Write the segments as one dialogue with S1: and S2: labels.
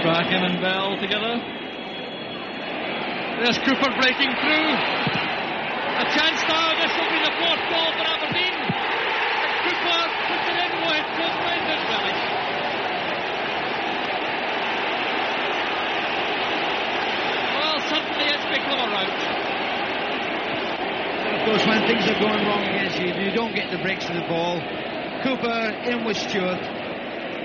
S1: Strachan and Bell together. There's Cooper breaking through. A chance now. This will be the fourth goal for Aberdeen. Cooper puts it in with Brendan Wellich. Well, suddenly it's become a rout.
S2: Of course, when things are going wrong against you, you don't get the breaks of the ball. Cooper in with Stewart.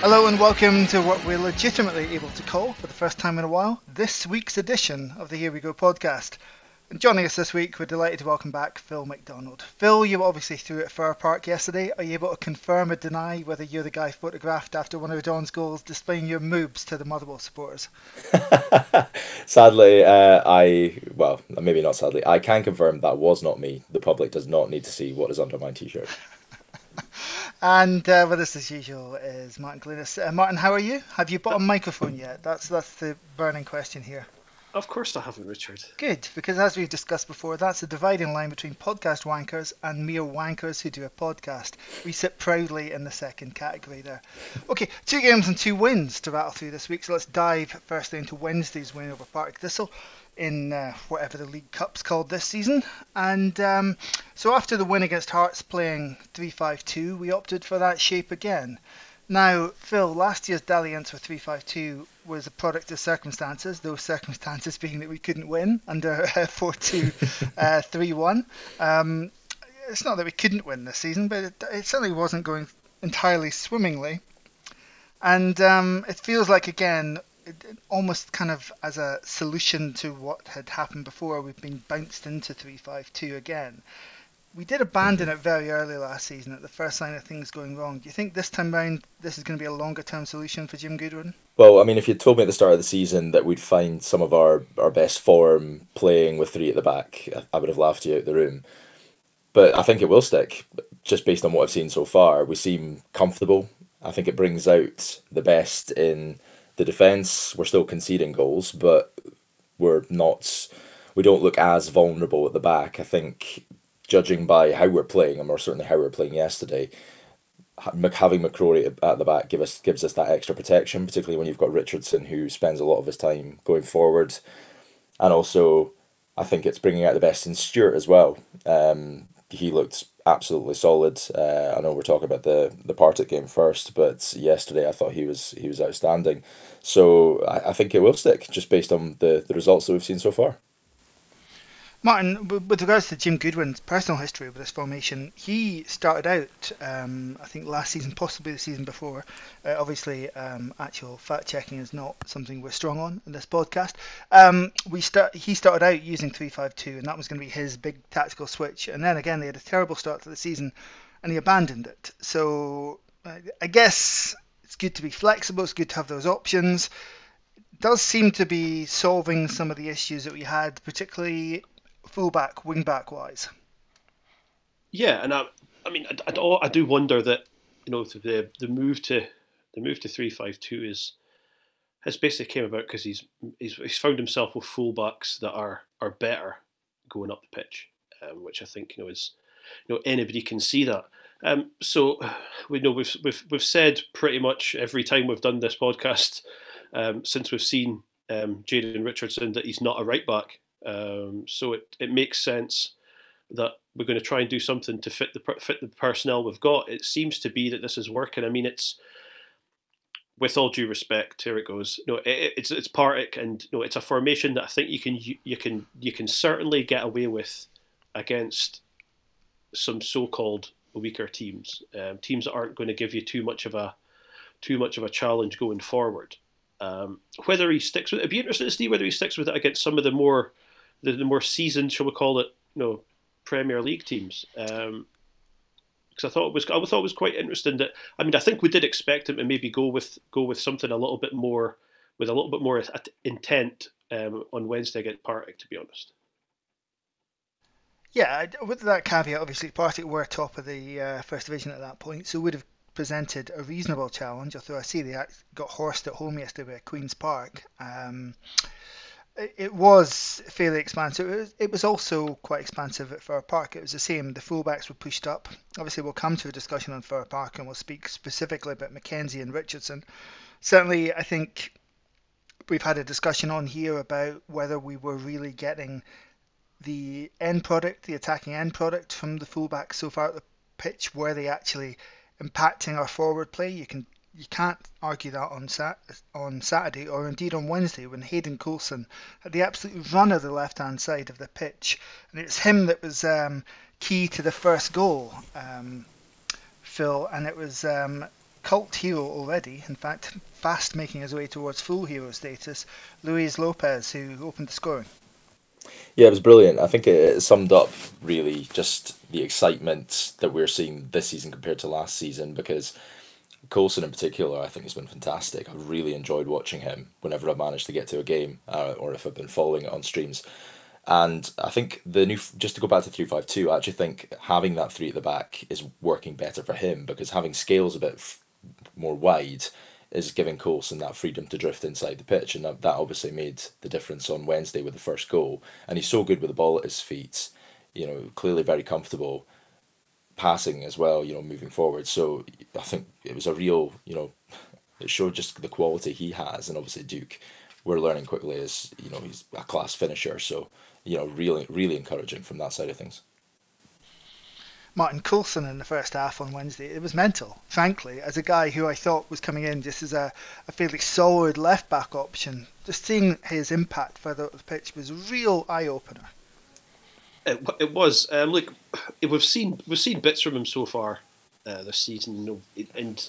S3: Hello and welcome to what we're legitimately able to call, for the first time in a while, this week's edition of the Here We Go podcast. And joining us this week, we're delighted to welcome back Phil McDonald. Phil, you obviously threw at Fir Park yesterday. Are you able to confirm or deny whether you're the guy photographed after one of Don's goals displaying your moves to the Motherwell supporters?
S4: sadly, uh, I well, maybe not sadly, I can confirm that was not me. The public does not need to see what is under my t-shirt.
S3: And uh, with us as usual is Martin Glynis. Uh, Martin, how are you? Have you bought a microphone yet? That's that's the burning question here.
S5: Of course I haven't, Richard.
S3: Good, because as we've discussed before, that's the dividing line between podcast wankers and mere wankers who do a podcast. We sit proudly in the second category there. Okay, two games and two wins to rattle through this week, so let's dive firstly into Wednesday's win over Partick Thistle in uh, whatever the League Cup's called this season. And um, so after the win against Hearts playing 3-5-2, we opted for that shape again. Now, Phil, last year's dalliance with 352 was a product of circumstances, those circumstances being that we couldn't win under 4 2 uh, 3 1. Um, it's not that we couldn't win this season, but it, it certainly wasn't going entirely swimmingly. And um, it feels like, again, it, it almost kind of as a solution to what had happened before, we've been bounced into 352 again. We did abandon mm-hmm. it very early last season at the first sign of things going wrong. Do you think this time round this is going to be a longer term solution for Jim Goodwin?
S4: Well, I mean, if you told me at the start of the season that we'd find some of our, our best form playing with three at the back, I- I would have laughed you out the room. But I think it will stick, just based on what I've seen so far. We seem comfortable. I think it brings out the best in the defence. We're still conceding goals, but we're not. We don't look as vulnerable at the back. I think, judging by how we're playing, and more certainly how we were playing yesterday, having McCrorie at- at the back give us gives us that extra protection, particularly when you've got Richardson who spends a lot of his time going forward, and also I think it's bringing out the best in Stewart as well. Um, he looked absolutely solid. Uh, I know we're talking about the the Partick game first, but yesterday I thought he was he was outstanding. So I, I think it will stick just based on the, the results that we've seen so far.
S3: Martin, with regards to Jim Goodwin's personal history with this formation, he started out, um, I think, last season, possibly the season before. Uh, obviously, um, actual fact checking is not something we're strong on in this podcast. Um, we start. He started out using three five two, and that was going to be his big tactical switch. And then again, they had a terrible start to the season, and he abandoned it. So uh, I guess it's good to be flexible. It's good to have those options. Does seem to be solving some of the issues that we had, particularly fullback, wingback wise.
S5: Yeah, and I, I mean, I, I, do- I do wonder that you know the the move to the move to three five two is has basically came about because he's, he's he's found himself with fullbacks that are are better going up the pitch, um, which I think you know is you know anybody can see that. Um, so we know we've we've we've said pretty much every time we've done this podcast um, since we've seen um, Jayden Richardson that he's not a right back. Um, so it, it makes sense that we're going to try and do something to fit the fit the personnel we've got. It seems to be that this is working. I mean, it's with all due respect, here it goes. No, it, it's it's Partick, and no, it's a formation that I think you can you, you can you can certainly get away with against some so-called weaker teams, um, teams that aren't going to give you too much of a too much of a challenge going forward. Um, whether he sticks with it, it'd be interesting to see whether he sticks with it against some of the more the, the more seasoned, shall we call it, you know, Premier League teams. Um, because I thought it was I thought it was quite interesting that I mean I think we did expect him to maybe go with go with something a little bit more with a little bit more intent um, on Wednesday against Partick to be honest.
S3: Yeah, with that caveat, obviously Partick were top of the uh, first division at that point, so would have presented a reasonable challenge. Although I see they got horsed at home yesterday at Queens Park. Um, it was fairly expansive. It was, also quite expansive at Fir Park. It was the same. The fullbacks were pushed up. Obviously, we'll come to a discussion on Fir Park and we'll speak specifically about MacKenzie and Richardson. Certainly, I think we've had a discussion on here about whether we were really getting the end product, the attacking end product from the fullbacks so far at the pitch. Were they actually impacting our forward play? You can you can't argue that on Sat- on Saturday or indeed on Wednesday when Hayden Coulson had the absolute run of the left hand side of the pitch, and it's him that was um, key to the first goal, um, Phil, and it was um, cult hero already. In fact, fast making his way towards full hero status, Luis Lopes, who opened the scoring.
S4: Yeah, it was brilliant. I think it summed up really just the excitement that we're seeing this season compared to last season because Coulson in particular, I think has been fantastic. I've really enjoyed watching him whenever I've managed to get to a game uh, or if I've been following it on streams. And I think the new, just to go back to 352, I actually think having that three at the back is working better for him because having scales a bit f- more wide is giving Coulson that freedom to drift inside the pitch. And that, that obviously made the difference on Wednesday with the first goal. And he's so good with the ball at his feet, you know, clearly very comfortable passing as well, you know, moving forward. So I think it was a real, you know, it showed just the quality he has, and obviously Duk, we're learning quickly as you know he's a class finisher. So you know, really, really encouraging from that side of things.
S3: Martin Coulson in the first half on Wednesday, it was mental, frankly, as a guy who I thought was coming in just as a, a fairly solid left back option. Just seeing his impact further up the pitch was a real eye opener.
S5: It, it was. Um, look, we've seen we've seen bits from him so far uh, this season, you know, and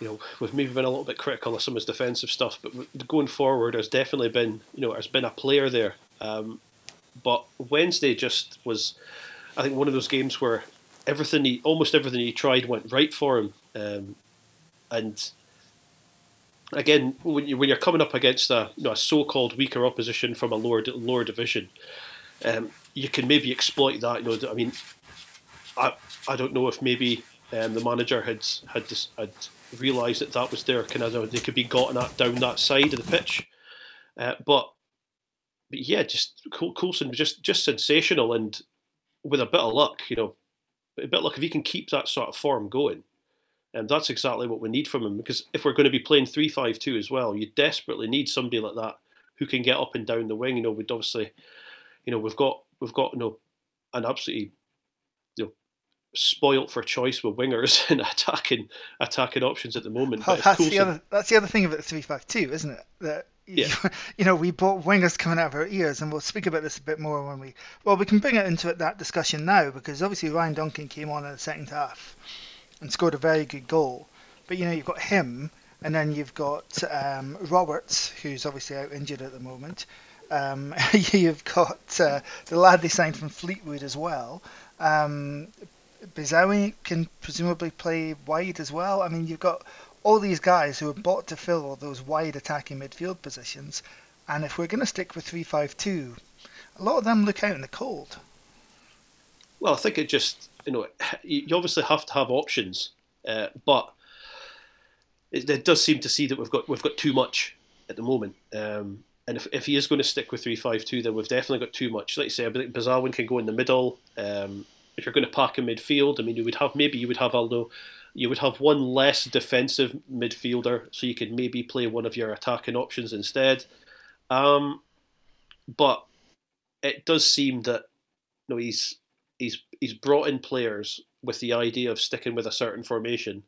S5: you know we've maybe been a little bit critical of some of his defensive stuff, but going forward, there's definitely been you know there's been a player there. Um, but Wednesday just was, I think, one of those games where everything he almost everything he tried went right for him, um, and again when you when you're coming up against a you know a so-called weaker opposition from a lower lower division, um, you can maybe exploit that. You know, I mean, I I don't know if maybe um, the manager had had had realised that that was their kind of they could be gotten at down that side of the pitch, uh, but but yeah, just Coulson was just just sensational and with a bit of luck, you know, a bit of luck if he can keep that sort of form going. And that's exactly what we need from him because if we're going to be playing three five two as well, you desperately need somebody like that who can get up and down the wing. You know, we'd obviously, you know, we've got we've got you know an absolutely you know spoilt for choice with wingers and attacking attacking options at the moment.
S3: Well, that's the other that's the other thing about the three five two, isn't it? That yeah. you know we bought wingers coming out of our ears, and we'll speak about this a bit more when we well we can bring it into that discussion now because obviously Ryan Duncan came on in the second half and scored a very good goal, but you know you've got him. And then you've got um, Roberts, who's obviously out injured at the moment. Um, you've got uh, the lad they signed from Fleetwood as well. Um, Besuijen can presumably play wide as well. I mean, you've got all these guys who are bought to fill those wide attacking midfield positions. And if we're going to stick with 3 5 2, a lot of them look out in the cold.
S5: Well, I think it just, you know, you obviously have to have options, uh, but it, it, does seem to see that we've got we've got too much at the moment. Um, and if, if he is going to stick with 3-5-2, then we've definitely got too much. Like I say, I think Besuijen can go in the middle. Um, if you're going to pack in midfield, I mean, you would have maybe you would have although you would have one less defensive midfielder, so you could maybe play one of your attacking options instead. Um, but it does seem that you know, he's he's he's brought in players with the idea of sticking with a certain formation,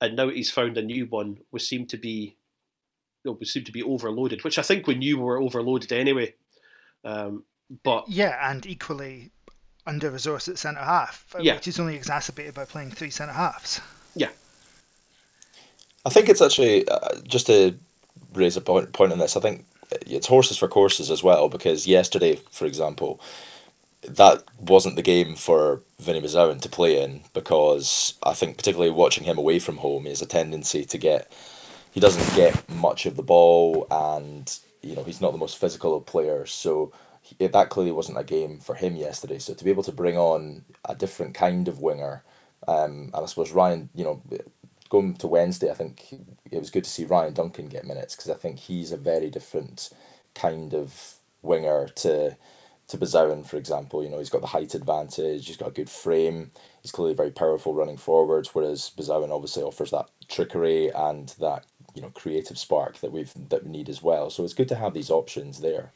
S5: and now he's found a new one, which seemed to be we seem to be overloaded, which I think we knew we were overloaded anyway. Um, but
S3: yeah, and equally under resourced at centre half, uh, yeah. which is only exacerbated by playing three centre halves.
S5: Yeah,
S4: I think it's actually uh, just to raise a point point on this. I think it's horses for courses as well because yesterday, for example, that wasn't the game for Vinny Besuijen to play in because I think particularly watching him away from home, he has a tendency to get he doesn't get much of the ball and you know he's not the most physical of players so he, that clearly wasn't a game for him yesterday so to be able to bring on a different kind of winger um, and I suppose Ryan you know going to Wednesday I think it was good to see Ryan Duncan get minutes because I think he's a very different kind of winger to to Besuijen, for example. You know, he's got the height advantage, he's got a good frame, he's clearly very powerful running forwards, whereas Besuijen obviously offers that trickery and that, you know, creative spark that we've that we need as well. So it's good to have these options there.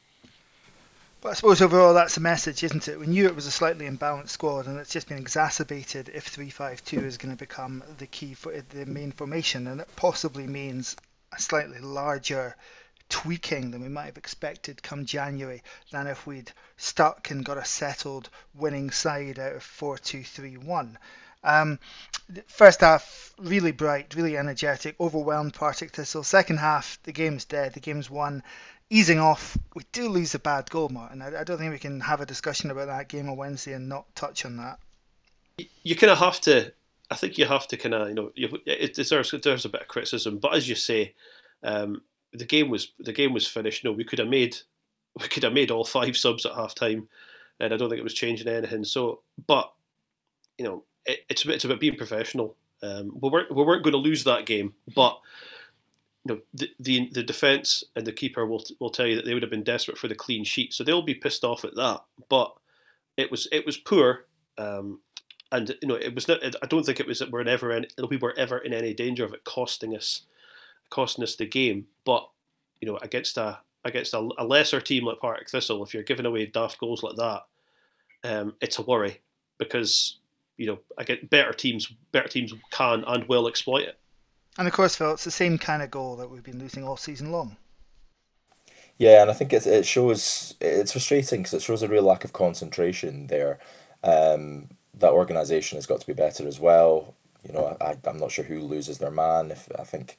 S3: But I suppose overall that's a message, isn't it? We knew it was a slightly imbalanced squad, and it's just been exacerbated if three-five-two is going to become the key for the main formation, and it possibly means a slightly larger tweaking than we might have expected come January than if we'd stuck and got a settled winning side out of 4 2 3 1. Um, first half, really bright, really energetic, overwhelmed Partick Thistle. Second half, the game's dead, the game's won. Easing off, we do lose a bad goal, Martin. I, I don't think we can have a discussion about that game on Wednesday and not touch on that.
S5: You, kind of have to. I think you have to kind of, you know, you, it deserves, it deserves a bit of criticism. But as you say, um, the game was the game was finished. No, we could have made we could have made all five subs at half time, and I don't think it was changing anything. So, but you know, it, it's it's about being professional. Um, we weren't we weren't going to lose that game, but you know, the the, the defense and the keeper will will tell you that they would have been desperate for the clean sheet, so they'll be pissed off at that. But it was it was poor. Um, and you know it was not. I don't think it was that we're never in. We were ever in any danger of it costing us costing us the game. But you know, against a against a, a lesser team like Partick Thistle, if you're giving away daft goals like that, um, it's a worry because you know, I get better teams. Better teams can and will exploit it.
S3: And of course, Phil, it's the same kind of goal that we've been losing all season long.
S4: Yeah, and I think it it shows it's frustrating because it shows a real lack of concentration there. Um, that organisation has got to be better as well. You know, I, I'm not sure who loses their man. If I think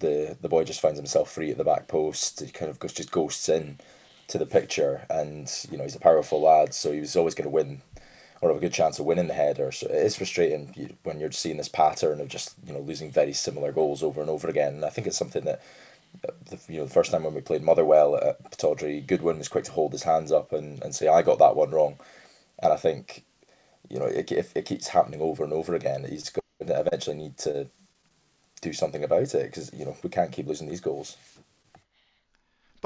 S4: the the boy just finds himself free at the back post. He kind of goes, just ghosts in to the picture, and you know he's a powerful lad, so he was always going to win or have a good chance of winning the header. So it is frustrating when you're seeing this pattern of just you know losing very similar goals over and over again. And I think it's something that uh, you know the first time when we played Motherwell at Pittodrie, Goodwin was quick to hold his hands up and, and say I got that one wrong, and I think you know it, if it keeps happening over and over again, he's going to eventually need to do something about it because you know we can't keep losing these goals.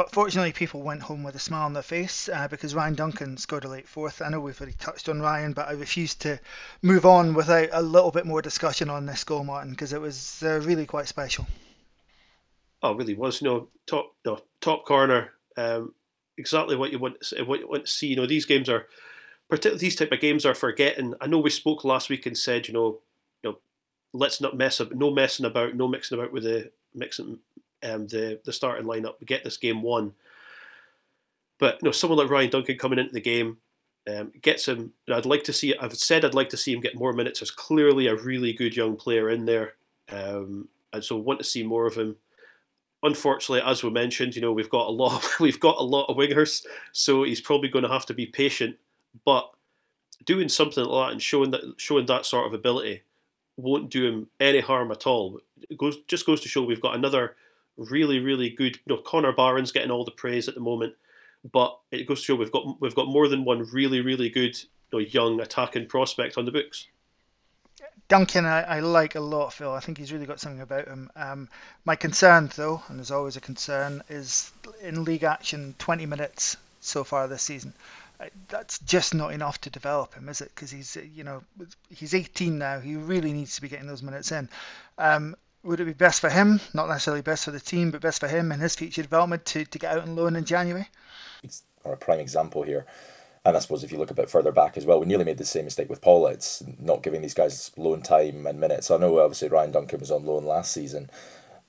S3: But fortunately, people went home with a smile on their face uh, because Ryan Duncan scored a late fourth. I know we've already touched on Ryan, but I refuse to move on without a little bit more discussion on this goal, Martin, because it was uh, really quite special.
S5: Oh, really was. You know, top, know, top corner. Um, exactly what you want. What you want to see. You know, these games are, particularly these type of games are forgetting. I know we spoke last week and said, you know, you know, let's not mess up. No messing about. No mixing about with the mixing um, the the starting lineup. We get this game won. But you know, someone like Ryan Duncan coming into the game um, gets him. I'd like to see. I've said I'd like to see him get more minutes. There's clearly a really good young player in there, um, and so want to see more of him. Unfortunately, as we mentioned, you know we've got a lot. Of, we've got a lot of wingers, so he's probably going to have to be patient. But doing something like that and showing that showing that sort of ability won't do him any harm at all. It goes just goes to show we've got another really really good. You know, Connor Barron's getting all the praise at the moment, but it goes to show we've got we've got more than one really really good you know, young attacking prospect on the books.
S3: Duncan, I, I, like a lot, Phil. I think he's really got something about him. Um, my concern, though, and there's always a concern, is in league action, 20 minutes so far this season that's just not enough to develop him, is it? Because he's, you know, he's 18 now. He really needs to be getting those minutes in. Um, would it be best for him, not necessarily best for the team, but best for him and his future development to, to get out on loan in January?
S4: Or a prime example here. And I suppose if you look a bit further back as well, we nearly made the same mistake with Paul. It's not giving these guys loan time and minutes. I know obviously Ryan Duncan was on loan last season,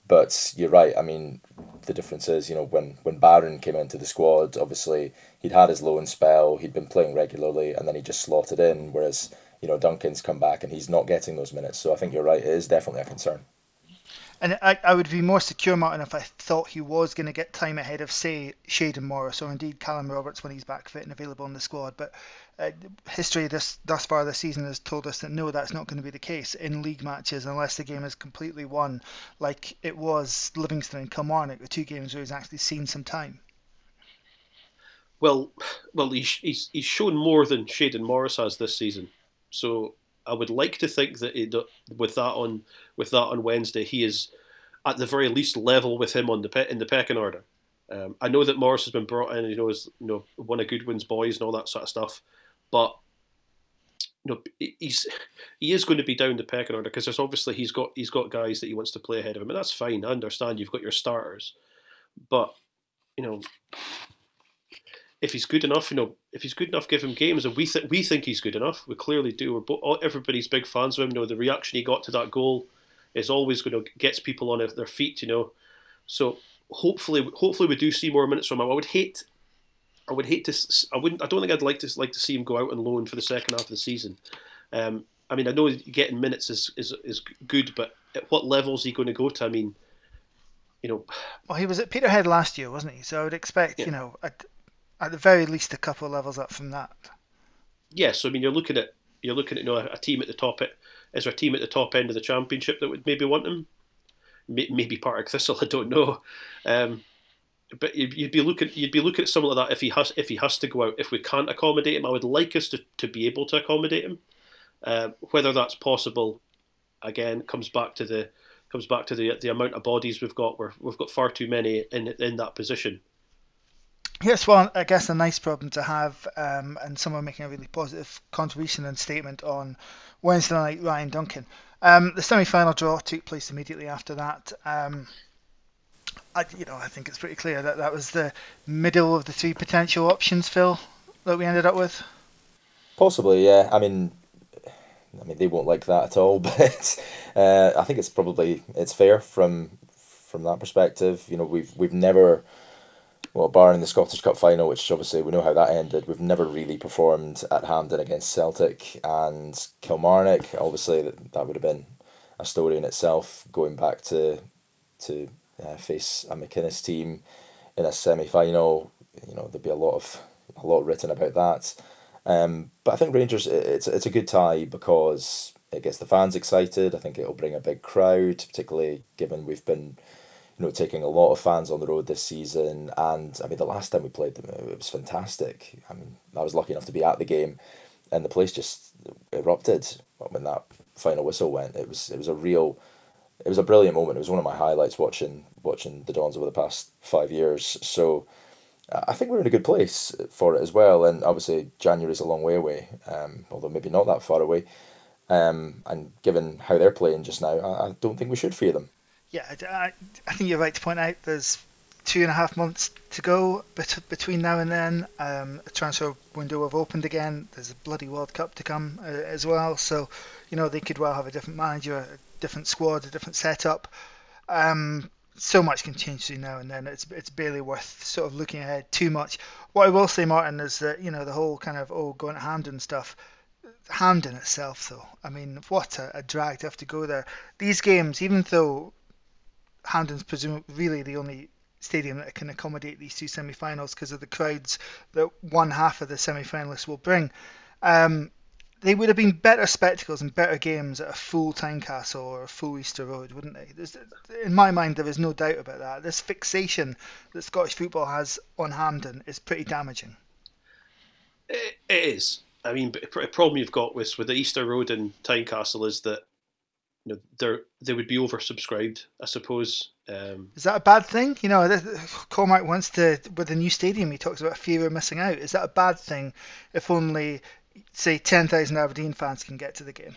S4: but you're right. I mean, the difference is, you know, when, when Barron came into the squad, obviously he'd had his loan spell, he'd been playing regularly, and then he just slotted in. Whereas, you know, Duncan's come back and he's not getting those minutes. So I think you're right. It is definitely a concern.
S3: And I, I would be more secure, Martin, if I thought he was going to get time ahead of, say, Shayden Morris or indeed Callum Roberts when he's back fit and available in the squad. But uh, history this thus far this season has told us that no, that's not going to be the case in league matches unless the game is completely won, like it was Livingston and Kilmarnock, the two games where he's actually seen some time.
S5: Well, well, he's he's, he's shown more than Shayden Morris has this season, so I would like to think that he, with that on with that on Wednesday, he is at the very least level with him on the pe- in the pecking order. Um, I know that Morris has been brought in, you know, as you know one of Goodwin's boys and all that sort of stuff, but you know he's he is going to be down the pecking order because there's obviously he's got he's got guys that he wants to play ahead of him, and that's fine. I understand you've got your starters, but you know if he's good enough, you know, if he's good enough, give him games, and we think we think he's good enough. We clearly do. We're both, everybody's big fans of him. You know, the reaction he got to that goal is always going to gets people on their feet. You know, so hopefully, hopefully we do see more minutes from him. I would hate, I would hate to. I wouldn't. I don't think I'd like to like to see him go out on loan for the second half of the season. Um, I mean, I know getting minutes is, is is good, but at what level is he going to go to? I mean, you know.
S3: Well, he was at Peterhead last year, wasn't he? So I would expect, yeah. you know, a, at the very least a couple of levels up from that.
S5: Yes, I mean you're looking at you're looking at you know a, team at the top. It is there a team at the top end of the championship that would maybe want him. Maybe Partick Thistle, I don't know. Um, but you'd be looking you'd be looking at someone like that if he has if he has to go out. If we can't accommodate him, I would like us to, to be able to accommodate him. Uh, whether that's possible, again, comes back to the comes back to the the amount of bodies we've got. We're, we've got far too many in in that position.
S3: Yes, well, I guess a nice problem to have, um, and someone making a really positive contribution and statement on Wednesday night, Ryan Duncan. Um, the semi-final draw took place immediately after that. Um, I, you know, I think it's pretty clear that that was the middle of the three potential options, Phil, that we ended up with.
S4: Possibly, yeah. I mean, I mean, they won't like that at all, but uh, I think it's probably it's fair from from that perspective. You know, we've we've never well, barring the Scottish Cup final, which obviously we know how that ended, we've never really performed at Hampden against Celtic and Kilmarnock. Obviously, that, that would have been a story in itself, going back to to uh, face a McInnes team in a semi final. You know, there'd be a lot of a lot written about that. Um, but I think Rangers, it's it's a good tie because it gets the fans excited. I think it'll bring a big crowd, particularly given we've been you know, taking a lot of fans on the road this season. And I mean, the last time we played them, it was fantastic. I mean, I was lucky enough to be at the game, and the place just erupted when that final whistle went. It was it was a real, it was a brilliant moment. It was one of my highlights watching watching the Dons over the past five years. So. I think we're in a good place for it as well, and obviously January is a long way away, um, although maybe not that far away. Um, and given how they're playing just now, I, I don't think we should fear them
S3: yeah, I, I think you're right to point out there's two and a half months to go bet- between now and then. Um, a transfer window have opened again. There's a bloody World Cup to come uh, as well. So, you know, they could well have a different manager, a different squad, a different setup. Um, so much can change between now and then. It's it's barely worth sort of looking ahead too much. What I will say, Martin, is that you know the whole kind of oh going to Hampden stuff. Hampden itself, though, I mean, what a, a drag to have to go there. These games, even though Hampden's presumably really the only stadium that can accommodate these two semi-finals because of the crowds that one half of the semi-finalists will bring. Um, they would have been better spectacles and better games at a full Tynecastle or a full Easter Road, wouldn't they? There's, in my mind, there is no doubt about that. This fixation that Scottish football has on Hampden is pretty damaging.
S5: It is. I mean, the problem you've got with with the Easter Road and Tynecastle is that you know, they they would be oversubscribed, I suppose. Um,
S3: is that a bad thing? You know, Cormack wants to with the new stadium. He talks about fear of missing out. Is that a bad thing? If only, say, ten thousand Aberdeen fans can get to the game.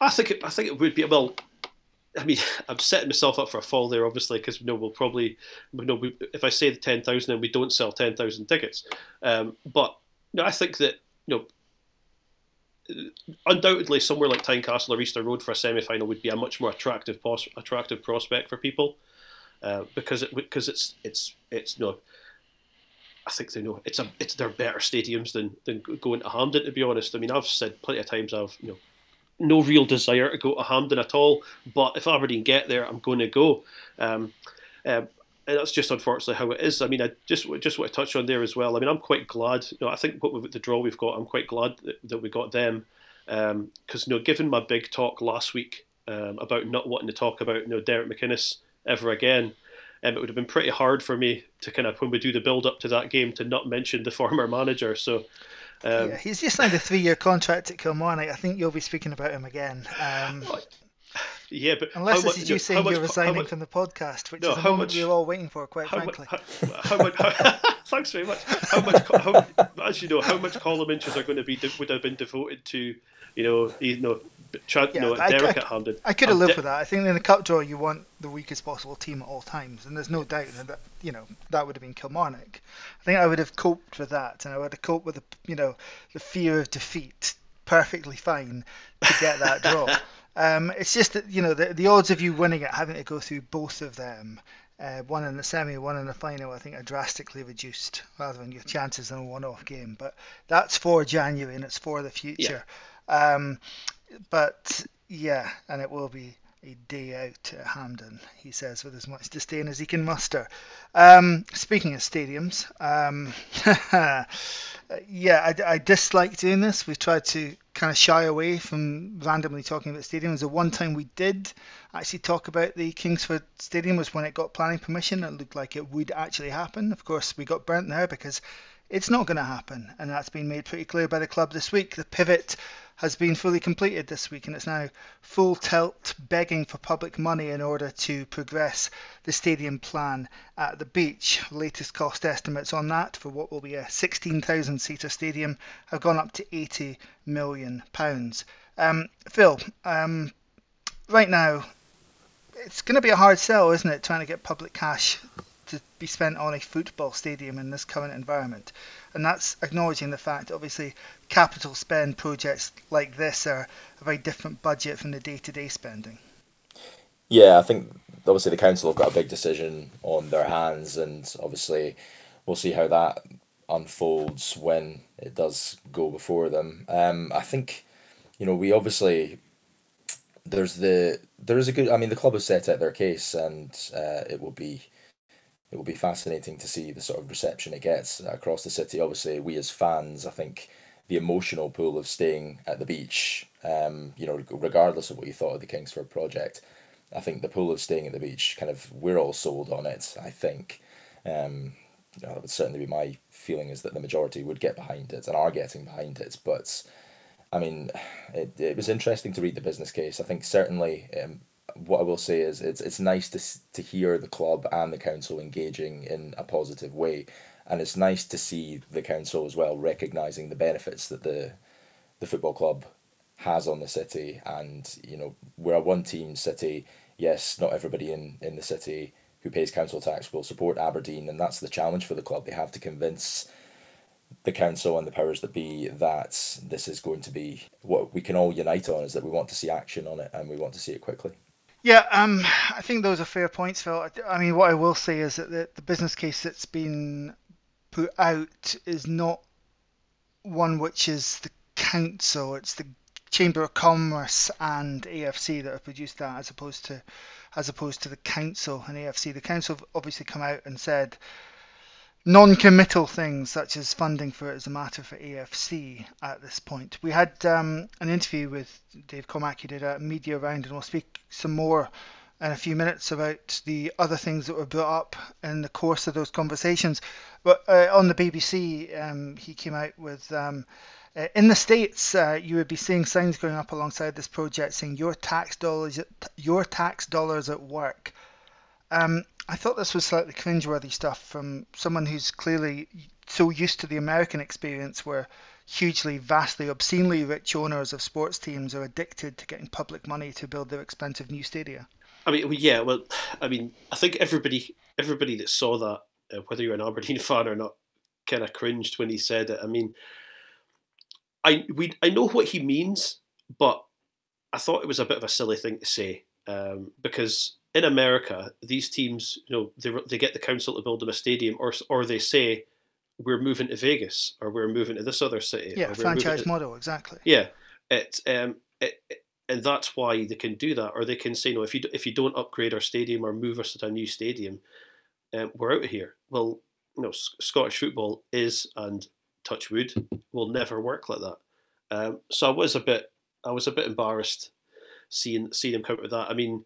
S5: I think it, I think it would be well. I mean, I'm setting myself up for a fall there, obviously, because you know we'll probably, you know, we, if I say the ten thousand and we don't sell ten thousand tickets, um, but you know, I think that you know undoubtedly somewhere like Tynecastle or Easter Road for a semi-final would be a much more attractive pos- attractive prospect for people uh, because it because it's it's it's you know I think they know it's a it's they're better stadiums than than going to Hampden to be honest. I mean I've said plenty of times I've you know no real desire to go to Hampden at all. But if Aberdeen get there, I'm going to go. Um, uh, and that's just unfortunately how it is. I mean, I just just want to touch on there as well. I mean, I'm quite glad. You know, I think what the draw we've got, I'm quite glad that, that we got them because um, you know, given my big talk last week um, about not wanting to talk about you know Derek McInnes ever again, um, it would have been pretty hard for me to kind of when we do the build up to that game to not mention the former manager. So.
S3: Um, yeah, he's just signed a three-year contract at Kilmarnock. I think you'll be speaking about him again. Um,
S5: yeah, but
S3: unless this is you saying you're resigning much, from the podcast, which no, is a moment much, we're all waiting for, quite
S5: how
S3: frankly.
S5: Much, how, how much? thanks very much. How much? How, as you know, how much column inches are going to be would have been devoted to, you know, you know, Chad, yeah, no, I, Derek
S3: I,
S5: at Hampden.
S3: I could have lived De- with that. I think in the cup draw, you want the weakest possible team at all times, and there's no doubt that you know that would have been Kilmarnock. I think I would have coped with that, and I would have coped with the you know the fear of defeat perfectly fine to get that draw. Um, it's just that you know the, the odds of you winning it having to go through both of them, uh, one in the semi, one in the final, I think are drastically reduced rather than your chances in a one-off game. But that's for January and it's for the future. Yeah. Um, but yeah, and it will be a day out at Hampden, he says, with as much disdain as he can muster. Um, speaking of stadiums, um, yeah, I, I, dislike doing this. We've tried to kind of shy away from randomly talking about stadiums. The one time we did actually talk about the Kingsford Stadium was when it got planning permission. It looked like it would actually happen. Of course, we got burnt there because it's not going to happen, and that's been made pretty clear by the club this week. The pivot has been fully completed this week, and it's now full tilt begging for public money in order to progress the stadium plan at the beach. Latest cost estimates on that for what will be a 16,000 seater stadium have gone up to 80 million pounds. Um, Phil, um, right now it's going to be a hard sell, isn't it, trying to get public cash to be spent on a football stadium in this current environment. And that's acknowledging the fact, obviously, capital spend projects like this are a very different budget from the day to day spending.
S4: Yeah, I think obviously the council have got a big decision on their hands, and obviously we'll see how that unfolds when it does go before them. Um, I think, you know, we obviously there's the there is a good. I mean, the club has set out their case, and uh, it will be it will be fascinating to see the sort of reception it gets across the city. Obviously, we as fans, I think the emotional pull of staying at the beach, um, you know, regardless of what you thought of the Kingsford project, I think the pull of staying at the beach, kind of, we're all sold on it. I think, um, you know, that would certainly be my feeling is that the majority would get behind it and are getting behind it. But, I mean, it, it was interesting to read the business case. I think certainly um, what I will say is it's it's nice to to hear the club and the council engaging in a positive way, and it's nice to see the council as well recognizing the benefits that the the football club has on the city, and you know we're a one team city. Yes, not everybody in in the city who pays council tax will support Aberdeen, and that's the challenge for the club. They have to convince the council and the powers that be that this is going to be what we can all unite on is that we want to see action on it and we want to see it quickly.
S3: Yeah, um, I think those are fair points, Phil. I mean, what I will say is that the, the business case that's been put out is not one which is the council. It's the Chamber of Commerce and AFC that have produced that, as opposed to as opposed to the council and AFC. The council have obviously come out and said non-committal things such as funding for it is a matter for AFC at this point. We had um, an interview with Dave Cormack who did a media round and we'll speak some more in a few minutes about the other things that were brought up in the course of those conversations. But uh, on the BBC, um, he came out with um, uh, in the states, uh, you would be seeing signs going up alongside this project saying your tax dollars, your tax dollars at work. Um, I thought this was slightly cringeworthy stuff from someone who's clearly so used to the American experience where hugely, vastly, obscenely rich owners of sports teams are addicted to getting public money to build their expensive new stadia.
S5: I mean, yeah, well, I mean, I think everybody, everybody that saw that, uh, whether you're an Aberdeen fan or not, kind of cringed when he said it. I mean, I we I know what he means, but I thought it was a bit of a silly thing to say um, because in America, these teams, you know, they, they get the council to build them a stadium, or or they say we're moving to Vegas or we're moving to this other city.
S3: Yeah, franchise to, model, exactly.
S5: Yeah, it, um, it, and that's why they can do that, or they can say no. If you if you don't upgrade our stadium or move us to a new stadium, um, we're out of here. Well, you know, Scottish football is and touch wood will never work like that. Um, so I was a bit I was a bit embarrassed seeing seeing him come up with that. I mean,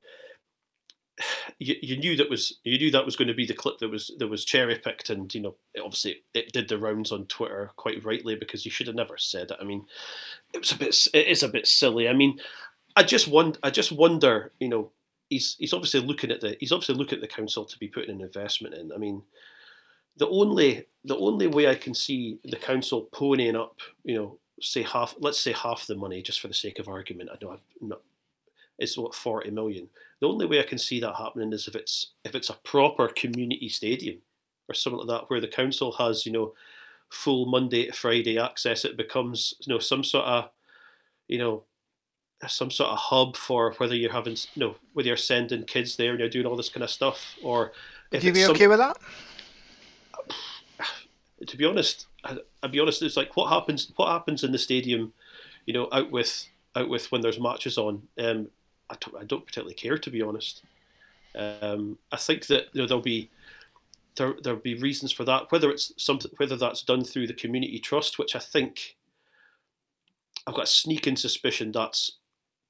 S5: you, you knew that was you knew that was going to be the clip that was that was cherry picked, and you know, obviously it did the rounds on Twitter quite rightly because you should have never said it. I mean, it was a bit it is a bit silly. I mean, I just wonder I just wonder, you know, he's he's obviously looking at the he's obviously looking at the council to be putting an investment in. I mean, the only the only way I can see the council ponying up, you know, say half let's say half the money just for the sake of argument. I know I'm not is what 40 million. The only way I can see that happening is if it's if it's a proper community stadium or something like that where the council has, you know, full Monday to Friday access. It becomes, you know, some sort of, you know, some sort of hub for whether you're having, you know, whether you're sending kids there and you're doing all this kind of stuff, or
S3: if you be okay some, with that?
S5: To be honest, I, will be honest. It's like what happens. What happens in the stadium, you know, out with out with when there's matches on. Um, I don't, I don't particularly care to be honest. Um, I think that you know, there'll be there there'll be reasons for that. Whether it's something, whether that's done through the community trust, which I think I've got a sneaking suspicion that's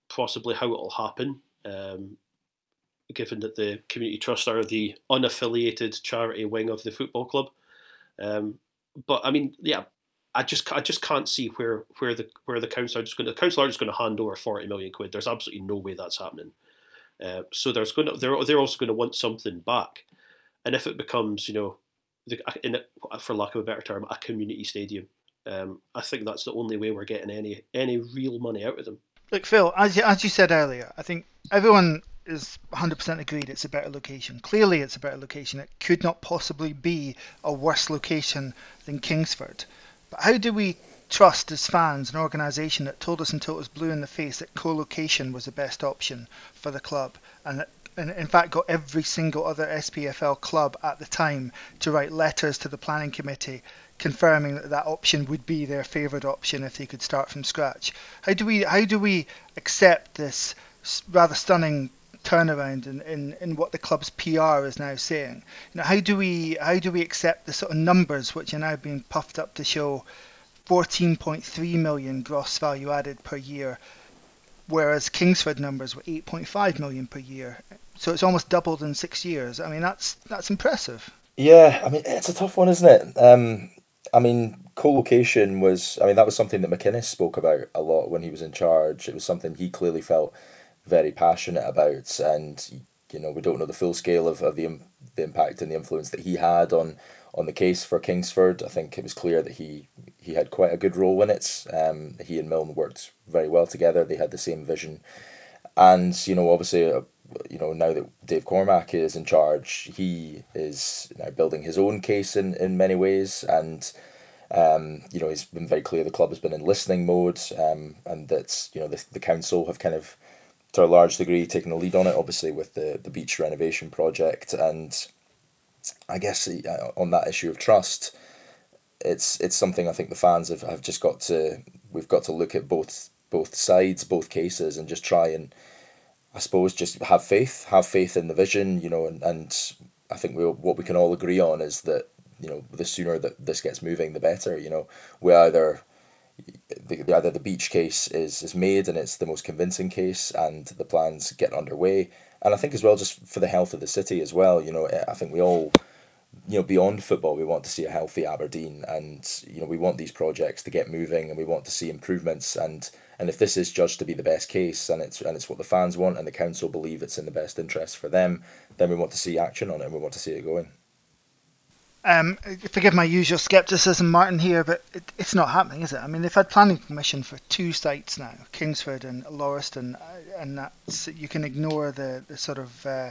S5: possibly how it'll happen. Um, given that the community trust are the unaffiliated charity wing of the football club. Um, but I mean, yeah, I just I just can't see where where the where the council are just going to the council are just going to hand over forty million quid. There's absolutely no way that's happening. Uh, so there's going to they're they're also going to want something back, and if it becomes you know, the, in it, for lack of a better term, a community stadium, um, I think that's the only way we're getting any any real money out of them.
S3: Look, Phil, as you, as you said earlier, I think everyone is 100% agreed it's a better location. Clearly, it's a better location. It could not possibly be a worse location than Kingsford. But how do we trust as fans an organisation that told us until it was blue in the face that co-location was the best option for the club and that and in fact got every single other SPFL club at the time to write letters to the planning committee confirming that that option would be their favoured option if they could start from scratch. How do we how do we accept this rather stunning turnaround in, in, in what the club's PR is now saying. You know, how do we how do we accept the sort of numbers which are now being puffed up to show 14.3 million gross value added per year, whereas Kingsford numbers were 8.5 million per year. So it's almost doubled in six years. I mean, that's that's impressive.
S4: Yeah, I mean, it's a tough one, isn't it? Um, I mean, co-location was. I mean, that was something that McInnes spoke about a lot when he was in charge. It was something he clearly felt very passionate about, and you know we don't know the full scale of, of the the impact and the influence that he had on on the case for Kingsford. I think it was clear that he he had quite a good role in it. Um, he and Milne worked very well together. They had the same vision, and you know obviously. Uh, you know now that Dave Cormack is in charge, he is now building his own case in, in many ways, and um, you know he's been very clear the club has been in listening mode, um, and that you know the the council have kind of to a large degree taking the lead on it, obviously with the the beach renovation project, and I guess uh, on that issue of trust, it's it's something I think the fans have, have just got to we've got to look at both both sides, both cases, and just try and I suppose just have faith, have faith in the vision, you know, and, and I think we what we can all agree on is that you know the sooner that this gets moving, the better. You know, we either the, either the beach case is, is made and it's the most convincing case and the plans get underway. And I think as well just for the health of the city as well you know I think we all you know beyond football we want to see a healthy Aberdeen and you know we want these projects to get moving and we want to see improvements. And and if this is judged to be the best case and it's and it's what the fans want and the council believe it's in the best interest for them then we want to see action on it and we want to see it going
S3: um, forgive my usual scepticism, Martin, here, but it, it's not happening, is it? I mean, they've had planning permission for two sites now, Kingsford and Loirston, and that's, you can ignore the, the sort of uh,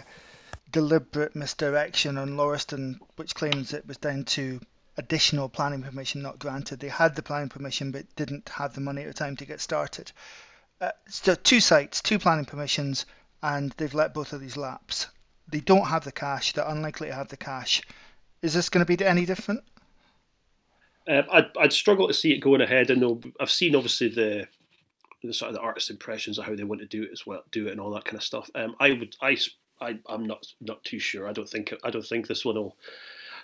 S3: deliberate misdirection on Loirston, which claims it was down to additional planning permission not granted. They had the planning permission but didn't have the money at the time to get started. Uh, so two sites, two planning permissions, and they've let both of these lapse. They don't have the cash. They're unlikely to have the cash is this going to be any different?
S5: Um, I'd, I'd struggle to see it going ahead. I know I've seen obviously the the sort of the artist impressions of how they want to do it as well, do it and all that kind of stuff. Um, I would, I, I, I'm not not too sure. I don't think I don't think this one will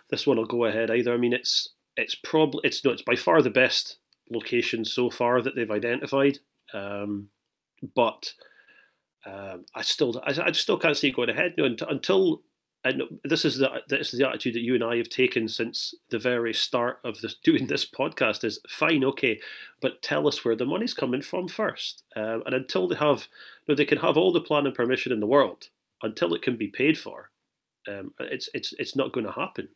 S5: this one will go ahead either. I mean, it's it's probably it's no, it's by far the best location so far that they've identified, um, but um, I still I, I still can't see it going ahead you know, until and this is the this is the attitude that you and I have taken since the very start of this doing this podcast is fine, okay, but tell us where the money's coming from first. Um, and until they have, you know, they can have all the planning permission in the world, until it can be paid for, um, it's it's it's not going to happen.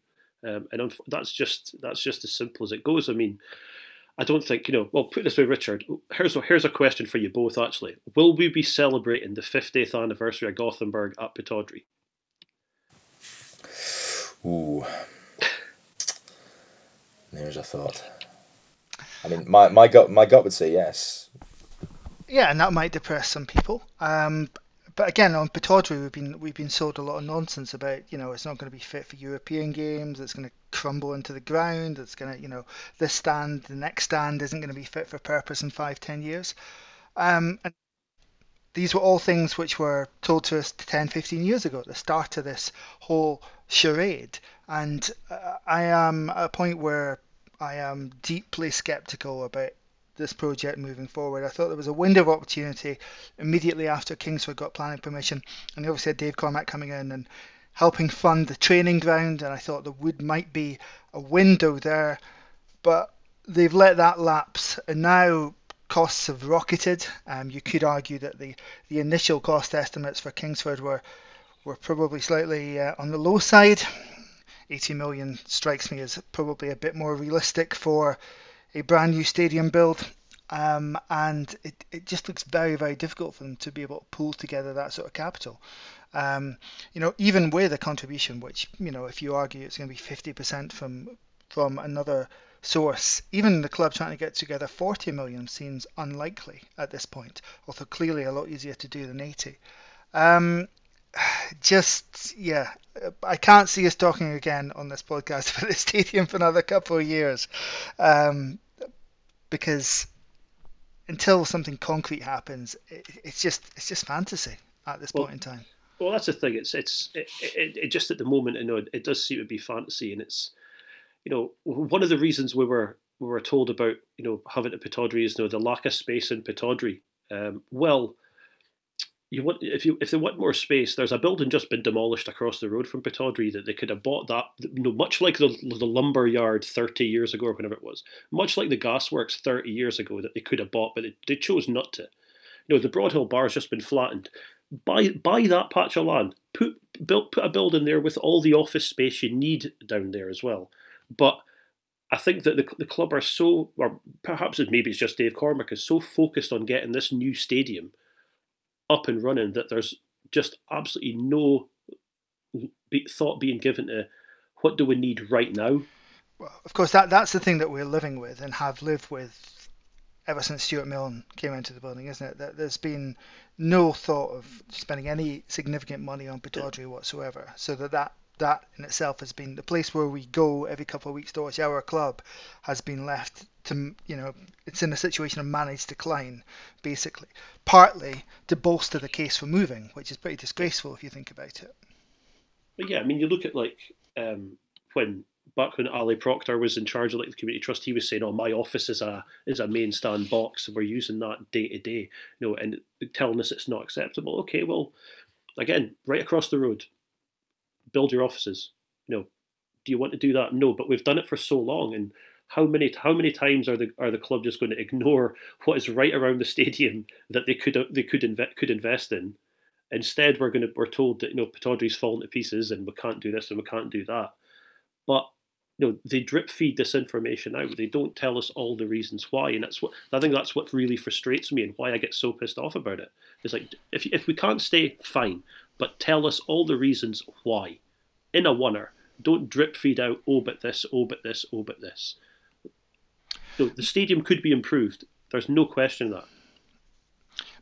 S5: Um, and that's just that's just as simple as it goes. I mean, I don't think you know. Well, put this way, Richard. Here's a, here's a question for you both. Actually, will we be celebrating the 50th anniversary of Gothenburg at Pittodrie?
S4: Ooh. There's a thought. I mean, my, my gut my gut would say yes.
S3: Yeah, and that might depress some people. Um, but again, on Pittodrie, we've been we've been sold a lot of nonsense about you know it's not going to be fit for European games. It's going to crumble into the ground. It's going to you know this stand, the next stand isn't going to be fit for purpose in five, ten years. Um, and these were all things which were told to us 10, 15 years ago at the start of this whole charade. And uh, I am at a point where I am deeply skeptical about this project moving forward. I thought there was a window of opportunity immediately after Kingsford got planning permission, and you obviously had Dave Cormack coming in and helping fund the training ground, and I thought there would might be a window there, but they've let that lapse, and now costs have rocketed. Um, you could argue that the, the initial cost estimates for Kingsford were were probably slightly uh, on the low side. 80 million strikes me as probably a bit more realistic for a brand new stadium build. Um, and it, it just looks very, very difficult for them to be able to pull together that sort of capital. Um, you know, even with a contribution, which, you know, if you argue it's going to be 50% from from another source, even the club trying to get together 40 million seems unlikely at this point, although clearly a lot easier to do than 80. Um, just, yeah, I can't see us talking again on this podcast about the stadium for another couple of years um, because until something concrete happens, it, it's just it's just fantasy at this well, point in time.
S5: Well, that's the thing. It's it's it, it, it just at the moment, you know, it, does seem to be fantasy, and it's you know, one of the reasons we were we were told about you know having a Pittodrie is you know the lack of space in Pittodrie. Um, well, you want if you if they want more space, there's a building just been demolished across the road from Pittodrie that they could have bought that. You know, much like the the lumber yard 30 years ago or whenever it was, much like the gasworks 30 years ago that they could have bought, but they, they chose not to. You know, the Broadhill bar has just been flattened. Buy buy that patch of land. Put build put a building there with all the office space you need down there as well. But I think that the, the club are so, or perhaps maybe it's just Dave Cormack, is so focused on getting this new stadium up and running that there's just absolutely no thought being given to what do we need right now.
S3: Well, of course, that that's the thing that we're living with and have lived with ever since Stewart Milne came into the building, isn't it? That there's been no thought of spending any significant money on Pittodrie whatsoever, so that that that in itself has been the place where we go every couple of weeks to watch our club has been left to you know it's in a situation of managed decline basically partly to bolster the case for moving which is pretty disgraceful if you think about it
S5: but yeah i mean you look at like um, when back when Ali Proctor was in charge of like the community trust, he was saying, "Oh, my office is a is a main stand box, and we're using that day to day." You know, and telling us it's not acceptable. Okay, well, again, right across the road, build your offices. You know, do you want to do that? No, but we've done it for so long, and how many how many times are the are the club just going to ignore what is right around the stadium that they could they could invest could invest in? Instead, we're going to we're told that you know Pittodrie's fallen to pieces and we can't do this and we can't do that. But you know they drip feed this information out. They don't tell us all the reasons why, and that's what I think that's what really frustrates me and why I get so pissed off about it. It's like if if we can't stay, fine, but tell us all the reasons why. In a oneer, don't drip feed out, oh, but this, oh, but this, oh, but this. No, the stadium could be improved. There's no question of that.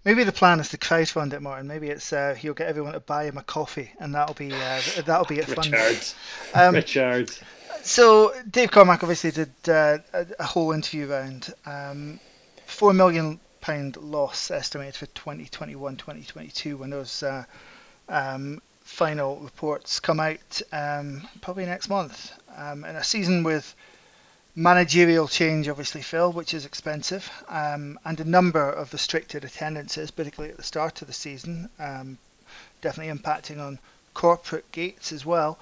S3: Maybe the plan is to crowdfund it, Martin. Maybe it's uh, he'll get everyone to buy him a coffee, and that'll be uh, that'll be it.
S5: Richard. Um, Richard.
S3: So Dave Cormack obviously did uh, a, a, whole interview round. Um, Four million pound loss estimated for 2021-2022 when those uh, um, final reports come out um, probably next month. Um, in a season with managerial change, obviously, Phil, which is expensive, um, and a number of restricted attendances, particularly at the start of the season, um, definitely impacting on corporate gates as well.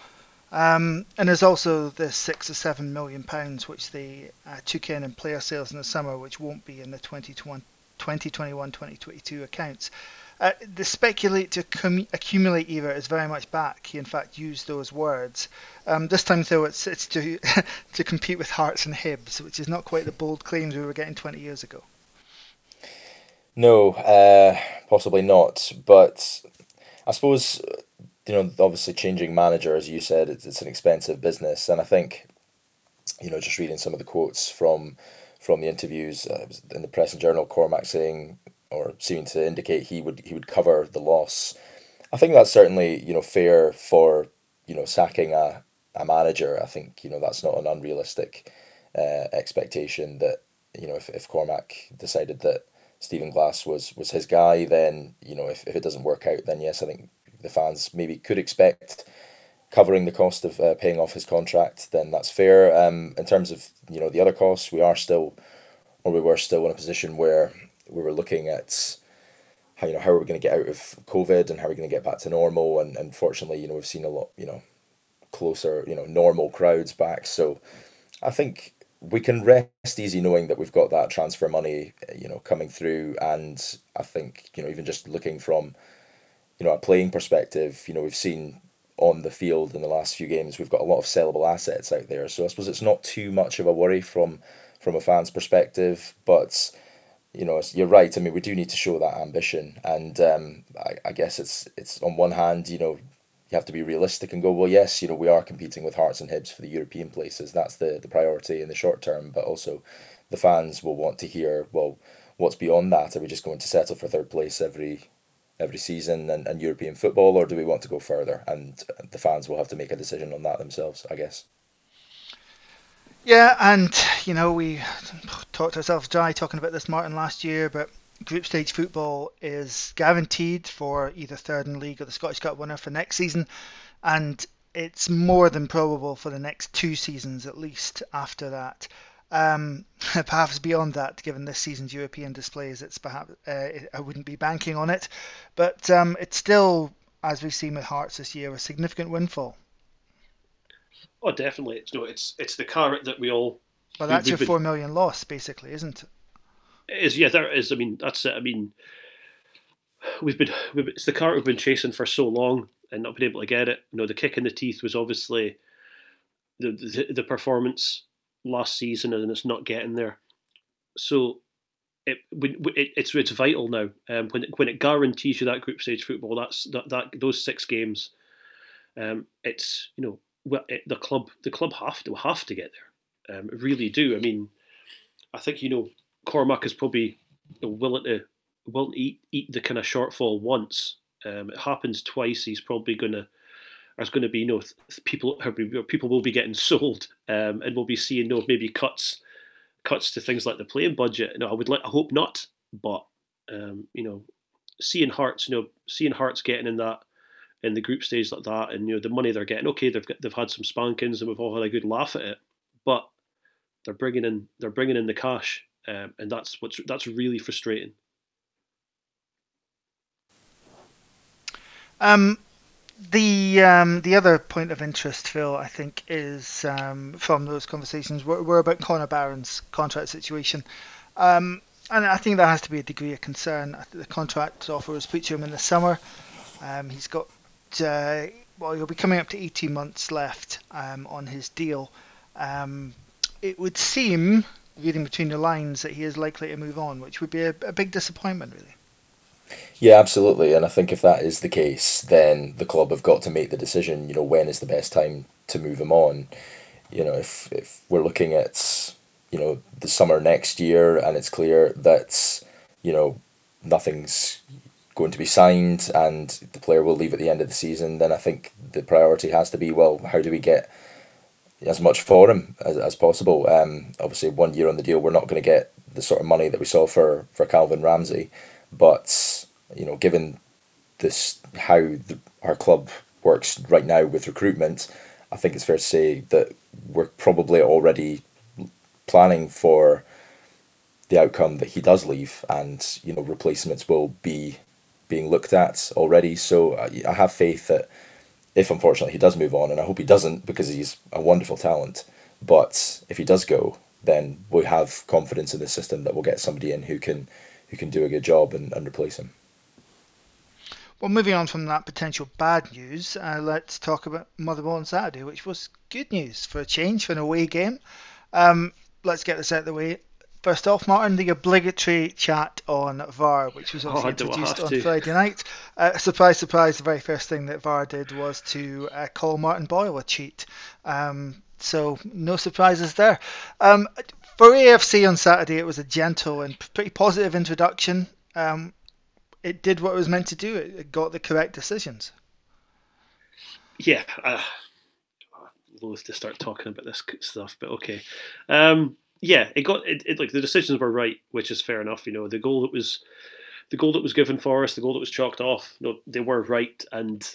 S3: Um, and there's also the six or seven million pounds which they uh, took in in player sales in the summer, which won't be in the 2021-2022 accounts. Uh, the speculate to accumulate era is very much back. He in fact used those words. Um, this time though, it's it's to to compete with Hearts and Hibs, which is not quite the bold claims we were getting 20 years ago.
S4: No, uh, possibly not. But I suppose you know, obviously changing manager, as you said, it's, it's an expensive business, and I think, you know, just reading some of the quotes from from the interviews uh, in the Press and Journal, Cormack saying or seeming to indicate he would he would cover the loss. I think that's certainly you know fair for you know sacking a, a manager. I think you know that's not an unrealistic uh, expectation that you know if, if Cormack decided that Stephen Glass was was his guy, then you know if, if it doesn't work out, then yes, I think the fans maybe could expect covering the cost of uh, paying off his contract, then that's fair. Um, in terms of you know the other costs, we are still, or we were still in a position where we were looking at how you know how are we going to get out of COVID and how are we going to get back to normal. And unfortunately, you know we've seen a lot you know closer you know normal crowds back. So I think we can rest easy knowing that we've got that transfer money you know coming through. And I think you know even just looking from you know a playing perspective, you know we've seen on the field in the last few games we've got a lot of sellable assets out there. So I suppose it's not too much of a worry from from a fan's perspective, but you know, you're right. I mean, we do need to show that ambition, and um, I, I guess it's it's on one hand, you know, you have to be realistic and go, well, yes, you know, we are competing with Hearts and Hibs for the European places. That's the the priority in the short term, but also the fans will want to hear, well, what's beyond that? Are we just going to settle for third place every every season and, and European football, or do we want to go further? And the fans will have to make a decision on that themselves, I guess.
S3: Yeah, and you know we talked ourselves dry talking about this Martin last year, but group stage football is guaranteed for either third in league or the Scottish Cup winner for next season, and it's more than probable for the next two seasons at least after that. Um, perhaps beyond that, given this season's European displays, it's perhaps uh, I wouldn't be banking on it, but um, it's still, as we've seen with Hearts this year, a significant windfall.
S5: Oh, definitely. It's no, it's it's the carrot that we all.
S3: Well, that's we, your four million loss, basically, isn't it?
S5: It is yeah, there is. I mean, that's it. I mean, we've been we've, it's the carrot we've been chasing for so long and not been able to get it. You know, the kick in the teeth was obviously the the, the performance last season, and it's not getting there. So it, it, it's it's vital now. Um, when it, when it guarantees you that group stage football, that's that, that those six games. Um, it's you know well, it, the club the club have to have to get there. Um, really do. I mean, I think you know Cormack is probably willing to to eat eat the kind of shortfall once. Um, it happens twice. He's probably gonna there's going to be you know people people will be getting sold um, and we'll be seeing you know, maybe cuts cuts to things like the playing budget. Know, I would like I hope not, but um, you know, seeing Hearts, you know, seeing Hearts getting in that in the group stage like that, and you know the money they're getting. Okay, they've they've had some spankings, and we've all had a good laugh at it, but they're bringing in they're bringing in the cash, um, and that's what's that's really frustrating.
S3: Um, the um, the other point of interest, Phil, I think, is um, from those conversations were, were about Connor Barron's contract situation. Um, and I think there has to be a degree of concern. The contract offer was put to him in the summer. Um, he's got uh, well, he'll be coming up to 18 months left um, on his deal. Um, it would seem, reading between the lines, that he is likely to move on, which would be a, a big disappointment, really.
S4: Yeah, absolutely. And I think if that is the case, then the club have got to make the decision. You know, when is the best time to move him on? You know, if if we're looking at you know the summer next year, and it's clear that you know nothing's going to be signed and the player will leave at the end of the season, then I think the priority has to be well, how do we get as much for him as, as possible? Um, obviously, one year on the deal, we're not going to get the sort of money that we saw for for Calvin Ramsay, but you know, given this how the, our club works right now with recruitment, I think it's fair to say that we're probably already planning for the outcome that he does leave, and you know replacements will be being looked at already. So I, I have faith that if unfortunately he does move on, and I hope he doesn't because he's a wonderful talent, but if he does go, then we have confidence in the system that we'll get somebody in who can who can do a good job and, and replace him.
S3: Well, moving on from that potential bad news, uh, let's talk about Motherwell on Saturday, which was good news for a change for an away game. Um, let's get this out of the way. First off, Martin, the obligatory chat on VAR, which was obviously oh, introduced on to. Friday night. Uh, surprise, surprise, the very first thing that VAR did was to uh, call Martin Boyle a cheat. Um, so, no surprises there. Um, for AFC on Saturday, it was a gentle and pretty positive introduction. Um, it did what it was meant to do, it, got the correct decisions.
S5: Yeah, uh, loath to start talking about this stuff, but okay. Um, yeah, it got it, it. Like the decisions were right, which is fair enough. You know, the goal that was the goal that was given for us, the goal that was chalked off. You know, they were right, and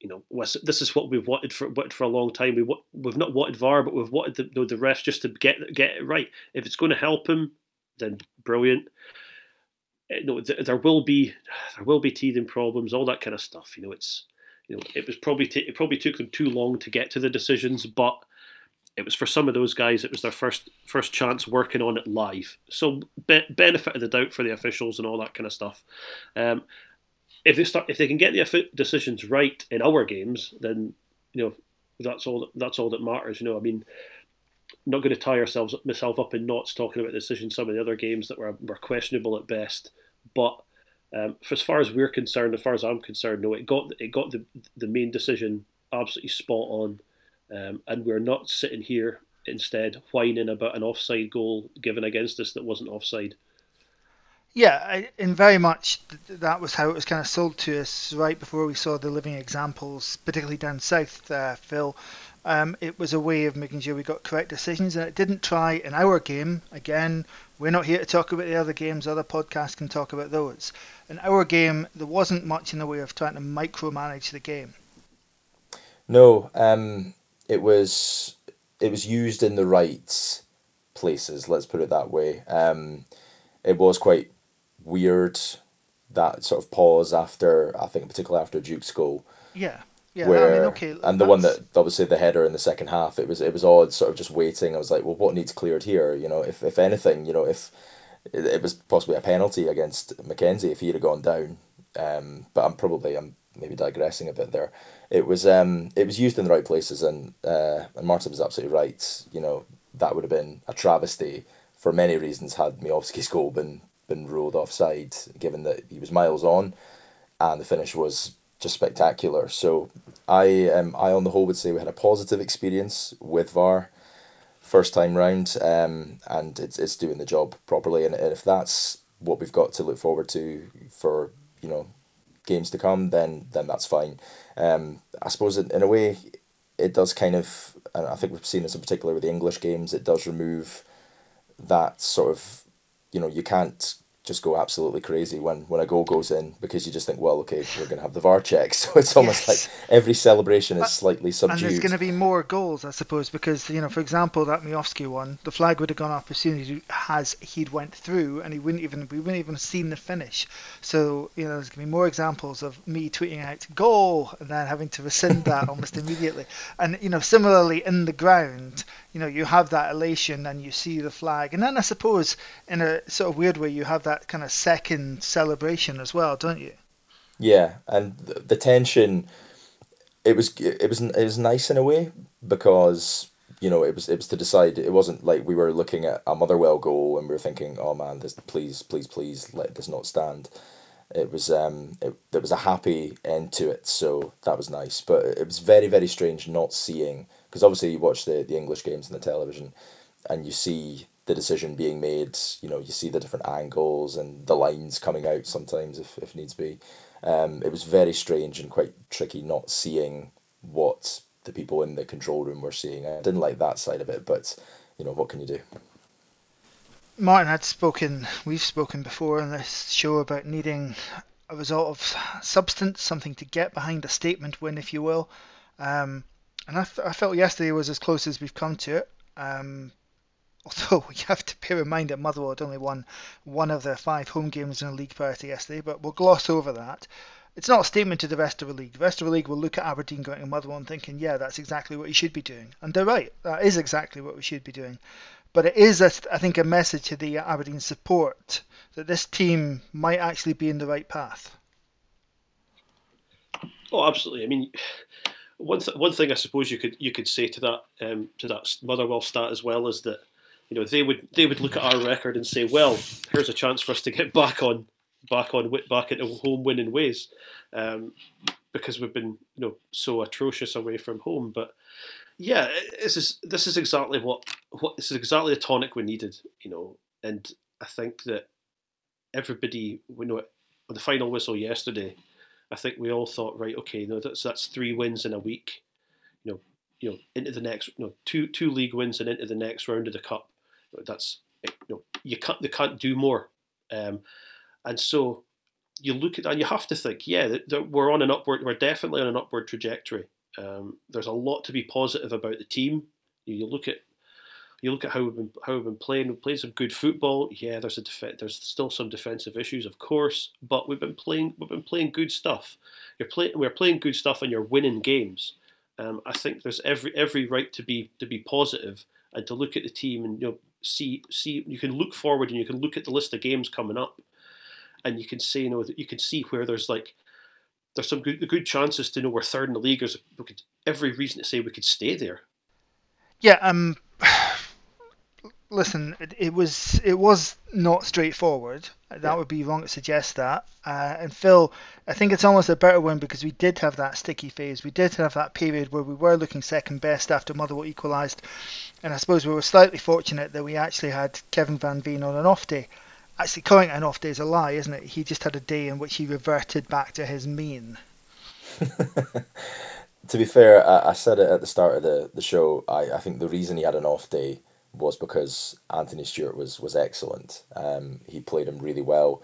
S5: you know, this is what we've wanted for wanted for a long time. We we've not wanted VAR, but we've wanted the, you know, the refs just to get get it right. If it's going to help him, then brilliant. Eh, you know, there will be there will be teething problems, all that kind of stuff. You know, it's you know, it was probably t- it probably took them too long to get to the decisions, but it was for some of those guys. It was their first first chance working on it live. So be, benefit of the doubt for the officials and all that kind of stuff. Um, if they start, if they can get the decisions right in our games, then you know that's all. That's all that matters. You know, I mean, not going to tie ourselves myself up in knots talking about decisions. Some of the other games that were were questionable at best, but. Um, for as far as we're concerned, as far as I'm concerned, no, it got it got the the main decision absolutely spot on um, and we're not sitting here instead whining about an offside goal given against us that wasn't offside.
S3: Yeah, and very much that was how it was kind of sold to us right before we saw the living examples, particularly down south, uh, Phil. Um, it was a way of making sure we got correct decisions, and it didn't try in our game. Again, we're not here to talk about the other games, other podcasts can talk about those. In our game, there wasn't much in the way of trying to micromanage the game.
S4: No, um, it was it was used in the right places. Let's put it that way. Um, it was quite weird that sort of pause after I think particularly after Duk's goal.
S3: Yeah. Yeah, where, I mean, okay,
S4: and that's... the one that obviously the header in the second half, it was it was odd, sort of just waiting. I was like, well, what needs cleared here? You know, if if anything, you know, if it, it was possibly a penalty against MacKenzie if he had gone down. Um, but I'm probably I'm maybe digressing a bit there. It was um it was used in the right places, and uh, and Martin was absolutely right. You know that would have been a travesty for many reasons had Miovski's goal been been ruled offside, given that he was miles on, and the finish was just spectacular. So I um I on the whole would say we had a positive experience with VAR first time round, um, and it's it's doing the job properly. And if that's what we've got to look forward to for you know games to come, then then that's fine. Um, I suppose in, in a way, it does kind of, and I think we've seen this in particular with the English games, it does remove that sort of, you know, you can't just go absolutely crazy when, when a goal goes in because you just think, well, okay, we're going to have the VAR check. So it's almost yes. like every celebration is slightly subdued.
S3: And there's going to be more goals, I suppose, because, you know, for example, that Miovski one, the flag would have gone up as soon as, he, as he'd went through and he wouldn't even, we wouldn't even have seen the finish. So, you know, there's going to be more examples of me tweeting out, goal, and then having to rescind that almost immediately. And, you know, similarly in the ground, you know, you have that elation and you see the flag. And then I suppose in a sort of weird way, you have that kind of second celebration as well, don't you?
S4: Yeah, and the tension, it was it was it was nice in a way because you know it was it was to decide. It wasn't like we were looking at a Motherwell goal and we were thinking, oh man, this please please please let this not stand. It was um it, there was a happy end to it, so that was nice. But it was very very strange not seeing because obviously you watch the, the English games on the television and you see the decision being made, you know, you see the different angles and the lines coming out sometimes if, if needs be. Um, it was very strange and quite tricky not seeing what the people in the control room were seeing. I didn't like that side of it, but you know, what can you do?
S3: Martin had spoken, we've spoken before on this show about needing a result of substance, something to get behind a statement win, if you will. Um, and I, I, felt yesterday was as close as we've come to it. Um, although you have to bear in mind that Motherwell had only won one of their five home games in a league prior to yesterday, but we'll gloss over that. It's not a statement to the rest of the league. The rest of the league will look at Aberdeen going to Motherwell and thinking, yeah, that's exactly what you should be doing. And they're right. That is exactly what we should be doing. But it is, I think, a message to the Aberdeen support that this team might actually be in the right path.
S5: Oh, absolutely. I mean, one th- one thing I suppose you could you could say to that um, to that Motherwell stat as well is that you know they would they would look at our record and say, well, here's a chance for us to get back on back on back into home winning ways, um, because we've been you know so atrocious away from home. But yeah, this is this is exactly what what this is exactly the tonic we needed, you know, and I think that everybody we know the final whistle yesterday I think we all thought, right, okay, that's that's three wins in a week, you know, you know, into the next, you know, two two league wins and into the next round of the cup. That's you know, you can't they can't do more, um, and so you look at that and you have to think, yeah, that, that we're on an upward, we're definitely on an upward trajectory. Um, there's a lot to be positive about the team. You look at you look at how we've been how we've been playing. We've played some good football. Yeah, there's a def- there's still some defensive issues, of course, but we've been playing we've been playing good stuff. You're playing we're playing good stuff, and you're winning games. Um, I think there's every every right to be to be positive and to look at the team and you know see see you can look forward and you can look at the list of games coming up, and you can say you know you can see where there's like there's some good good chances to know we're third in the league. There's every reason to say we could stay there.
S3: Yeah, um, listen, it, it, was it was not straightforward. That yeah. would be wrong to suggest that. Uh, and Phil, I think it's almost a better one because we did have that sticky phase. We did have that period where we were looking second best after Motherwell equalised, and I suppose we were slightly fortunate that we actually had Kevin Van Veen on an off day. Actually, calling it an off day is a lie, isn't it? He just had a day in which he reverted back to his mean.
S4: to be fair, I, I, said it at the start of the, the show. I, I think the reason he had an off day was because Anthony Stewart was was excellent. Um, he played him really well.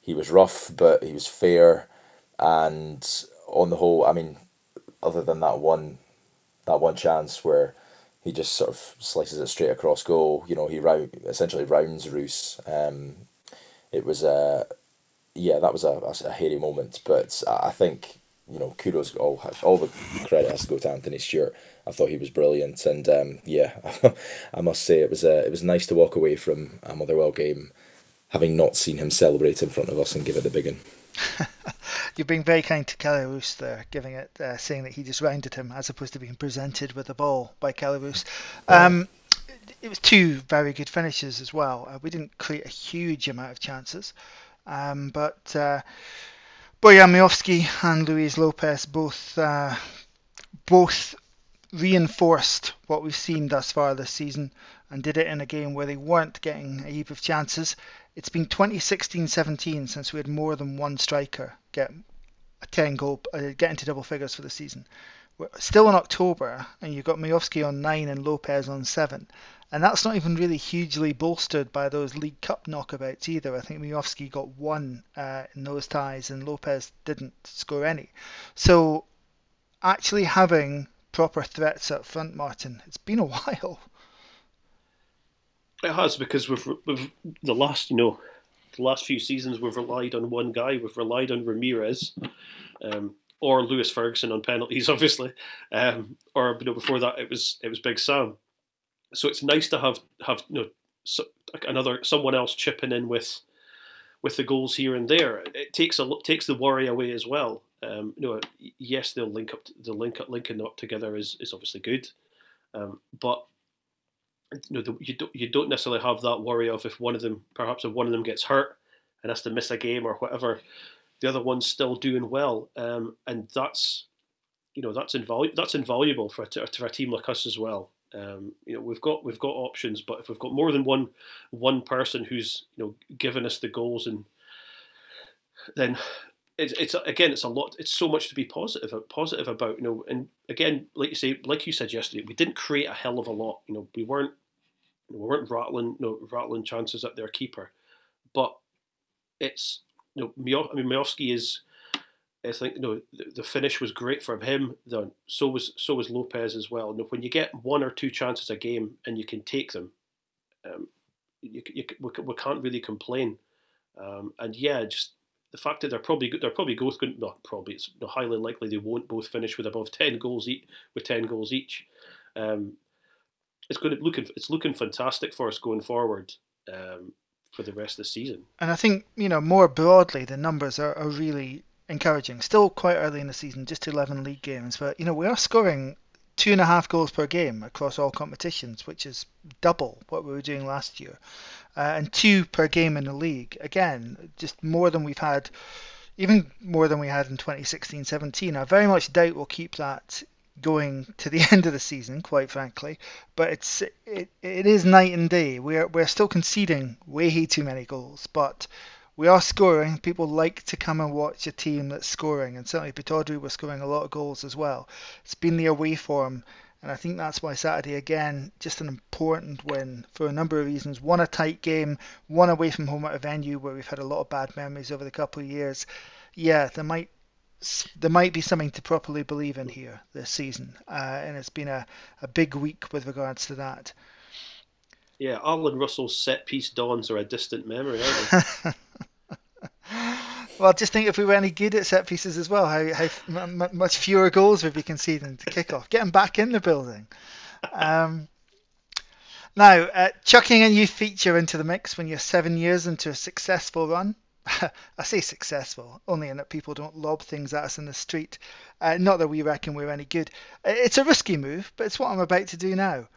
S4: He was rough, but he was fair, and on the whole, I mean, other than that one, that one chance where he just sort of slices it straight across goal. You know, he round essentially rounds Roos. Um, it was a yeah, that was a, a hairy moment, but I think you know kudos all all the credit has to go to Anthony Stewart I thought he was brilliant, and um, yeah, I must say it was uh, it was nice to walk away from a Motherwell game having not seen him celebrate in front of us and give it the big one.
S3: You're being very kind to Roos there, giving it, uh, saying that he just rounded him as opposed to being presented with the ball by Roos. Um, it was two very good finishes as well. Uh, we didn't create a huge amount of chances, um, but uh, Bojan Miovski and Luis Lopes both uh, both reinforced what we've seen thus far this season and did it in a game where they weren't getting a heap of chances. It's been 2016-17 since we had more than one striker get a 10 goal, uh, get into double figures for the season. We're still in October, and you've got Miovski on nine and Lopes on seven, and that's not even really hugely bolstered by those League Cup knockabouts either. I think Miovski got one uh, in those ties, and Lopes didn't score any. So actually having proper threats up front, Martin. It's been a while.
S5: It has because we've, we've the last you know the last few seasons we've relied on one guy. We've relied on Ramirez, um, or Lewis Ferguson on penalties, obviously, um, or you know before that it was it was Big Sam. So it's nice to have have you know so, another someone else chipping in with with the goals here and there. It takes a takes the worry away as well. Um, you know, yes, they'll link up. The link linking up together is, is obviously good, um, but you know, the, you don't you don't necessarily have that worry of if one of them, perhaps if one of them gets hurt and has to miss a game or whatever, the other one's still doing well, um, and that's you know that's invaluable. That's invaluable for a, a team like us as well. Um, you know we've got we've got options, but if we've got more than one one person who's you know giving us the goals and then it's, it's again it's a lot it's so much to be positive positive about you know and again like you say like you said yesterday we didn't create a hell of a lot you know we weren't we weren't rattling no rattling chances at their keeper, but it's you know I mean Miovski is I think you know the, the, finish was great from him. The, so was so was Lopes as well. You know, when you get one or two chances a game and you can take them, um, you, you, we, we can't really complain. Um, and yeah, just the fact that they're probably they're probably both going no probably it's highly likely they won't both finish with above ten goals each with ten goals each. Um, it's going to looking it's looking fantastic for us going forward um, for the rest of the season.
S3: And I think you know more broadly the numbers are, are really encouraging. Still quite early in the season, just 11 league games, but you know we are scoring two and a half goals per game across all competitions, which is double what we were doing last year, uh, and two per game in the league. Again, just more than we've had, even more than we had in 2016-17. I very much doubt we'll keep that going to the end of the season, quite frankly. But it's it, it is night and day. We're we're still conceding way too many goals, but we are scoring. People like to come and watch a team that's scoring, and certainly Pittodrie was scoring a lot of goals as well. It's been the away form, and I think that's why Saturday again just an important win for a number of reasons. One a tight game, one away from home at a venue where we've had a lot of bad memories over the couple of years. Yeah, there might there might be something to properly believe in here this season, uh, and it's been a, a big week with regards to that.
S5: Yeah, Allan Russell's set piece dawns are a distant memory, aren't they?
S3: well, just think if we were any good at set pieces as well, how, how m- much fewer goals would be conceding to kick off. Get them back in the building. Um, now, uh, chucking a new feature into the mix when you're seven years into a successful run. I say successful, only in that people don't lob things at us in the street. Uh, not that we reckon we're any good. Uh, it's a risky move, but it's what I'm about to do now.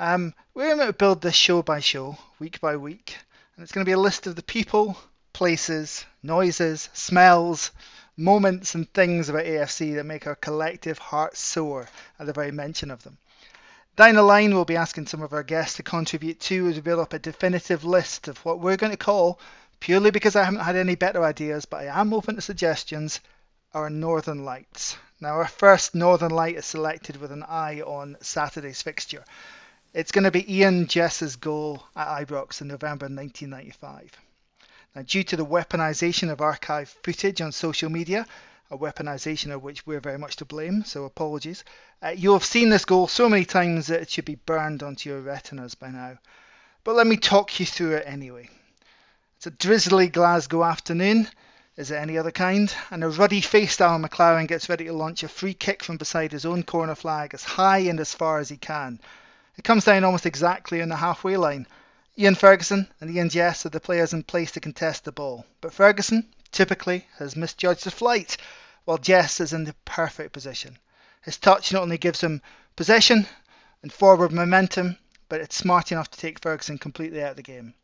S3: Um, we're going to build this show by show, week by week, and it's going to be a list of the people, places, noises, smells, moments, and things about AFC that make our collective hearts soar at the very mention of them. Down the line, we'll be asking some of our guests to contribute too as we build up a definitive list of what we're going to call, purely because I haven't had any better ideas, but I am open to suggestions, our Northern Lights. Now, our first Northern Light is selected with an eye on Saturday's fixture. It's going to be Ian Jess's goal at Ibrox in November 1995. Now, due to the weaponization of archive footage on social media, a weaponization of which we're very much to blame, so apologies, uh, you'll have seen this goal so many times that it should be burned onto your retinas by now. But let me talk you through it anyway. It's a drizzly Glasgow afternoon. Is it any other kind? And a ruddy faced Alan McLaren gets ready to launch a free kick from beside his own corner flag as high and as far as he can. It comes down almost exactly on the halfway line. Ian Ferguson and Ian Jess are the players in place to contest the ball, but Ferguson typically has misjudged the flight, while Jess is in the perfect position. His touch not only gives him possession and forward momentum, but it's smart enough to take Ferguson completely out of the game.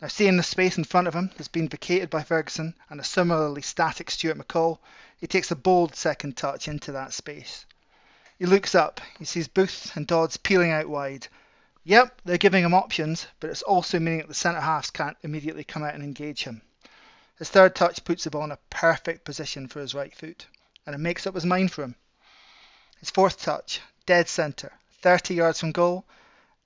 S3: Now, seeing the space in front of him has been vacated by Ferguson and a similarly static Stuart McCall, he takes a bold second touch into that space. He looks up. He sees Booth and Dodds peeling out wide. Yep, they're giving him options, but it's also meaning that the centre halves can't immediately come out and engage him. His third touch puts the ball in a perfect position for his right foot, and it makes up his mind for him. His fourth touch, dead centre, 30 yards from goal.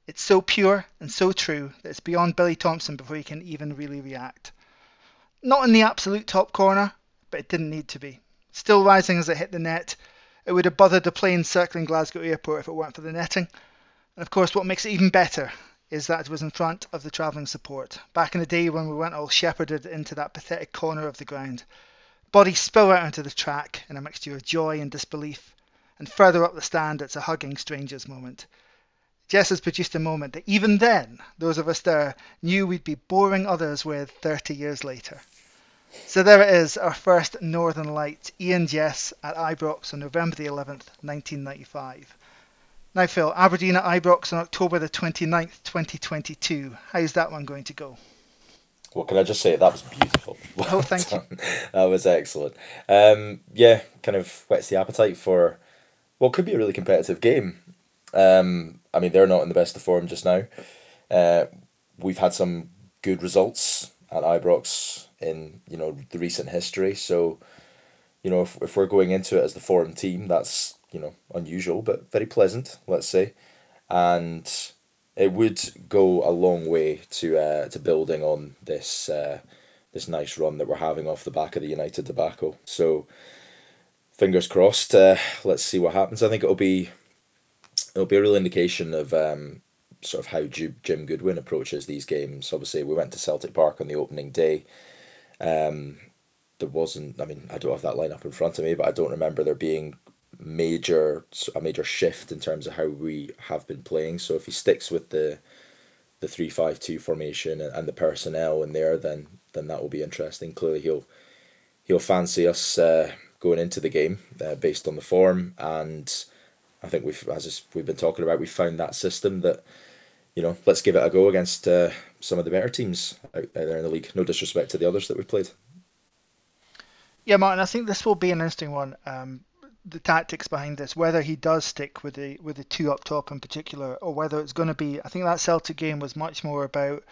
S3: It's so pure and so true that it's beyond Billy Thomson before he can even really react. Not in the absolute top corner, but it didn't need to be. Still rising as it hit the net, it would have bothered the plane circling Glasgow Airport if it weren't for the netting. And of course, what makes it even better is that it was in front of the travelling support. Back in the day when we weren't all shepherded into that pathetic corner of the ground. Bodies spill out onto the track in a mixture of joy and disbelief. And further up the stand, it's a hugging strangers moment. Jess has produced a moment that even then, those of us there knew we'd be boring others with 30 years later. So there it is, our first Northern Light, Ian Jess at Ibrox on November the 11th, 1995. Now, Phil, Aberdeen at Ibrox on October the 29th, 2022. How's that one going to go?
S4: What can I just say? That was beautiful.
S3: Well oh, thank done. you.
S4: That was excellent. Um, yeah, kind of whets the appetite for what could be a really competitive game. Um, I mean, they're not in the best of form just now. Uh, we've had some good results at Ibrox in you know the recent history. So, you know, if, if we're going into it as the foreign team, that's you know unusual but very pleasant, let's say. And it would go a long way to uh, to building on this uh, this nice run that we're having off the back of the United debacle. So fingers crossed. Uh, let's see what happens. I think it'll be it'll be a real indication of um, sort of how Jim Goodwin approaches these games. Obviously, we went to Celtic Park on the opening day. Um, there wasn't. I mean, I don't have that lineup in front of me, but I don't remember there being major a major shift in terms of how we have been playing. So if he sticks with the the three five two formation and, and the personnel in there, then then that will be interesting. Clearly, he'll he'll fancy us uh, going into the game uh, based on the form, and I think we've as we've been talking about, we found that system that you know let's give it a go against uh, some of the better teams out, out there in the league. No disrespect to the others that we've played.
S3: Yeah, Martin, I think this will be an interesting one. Um, the tactics behind this, whether he does stick with the with the two up top in particular, or whether it's going to be. I think that Celtic game was much more about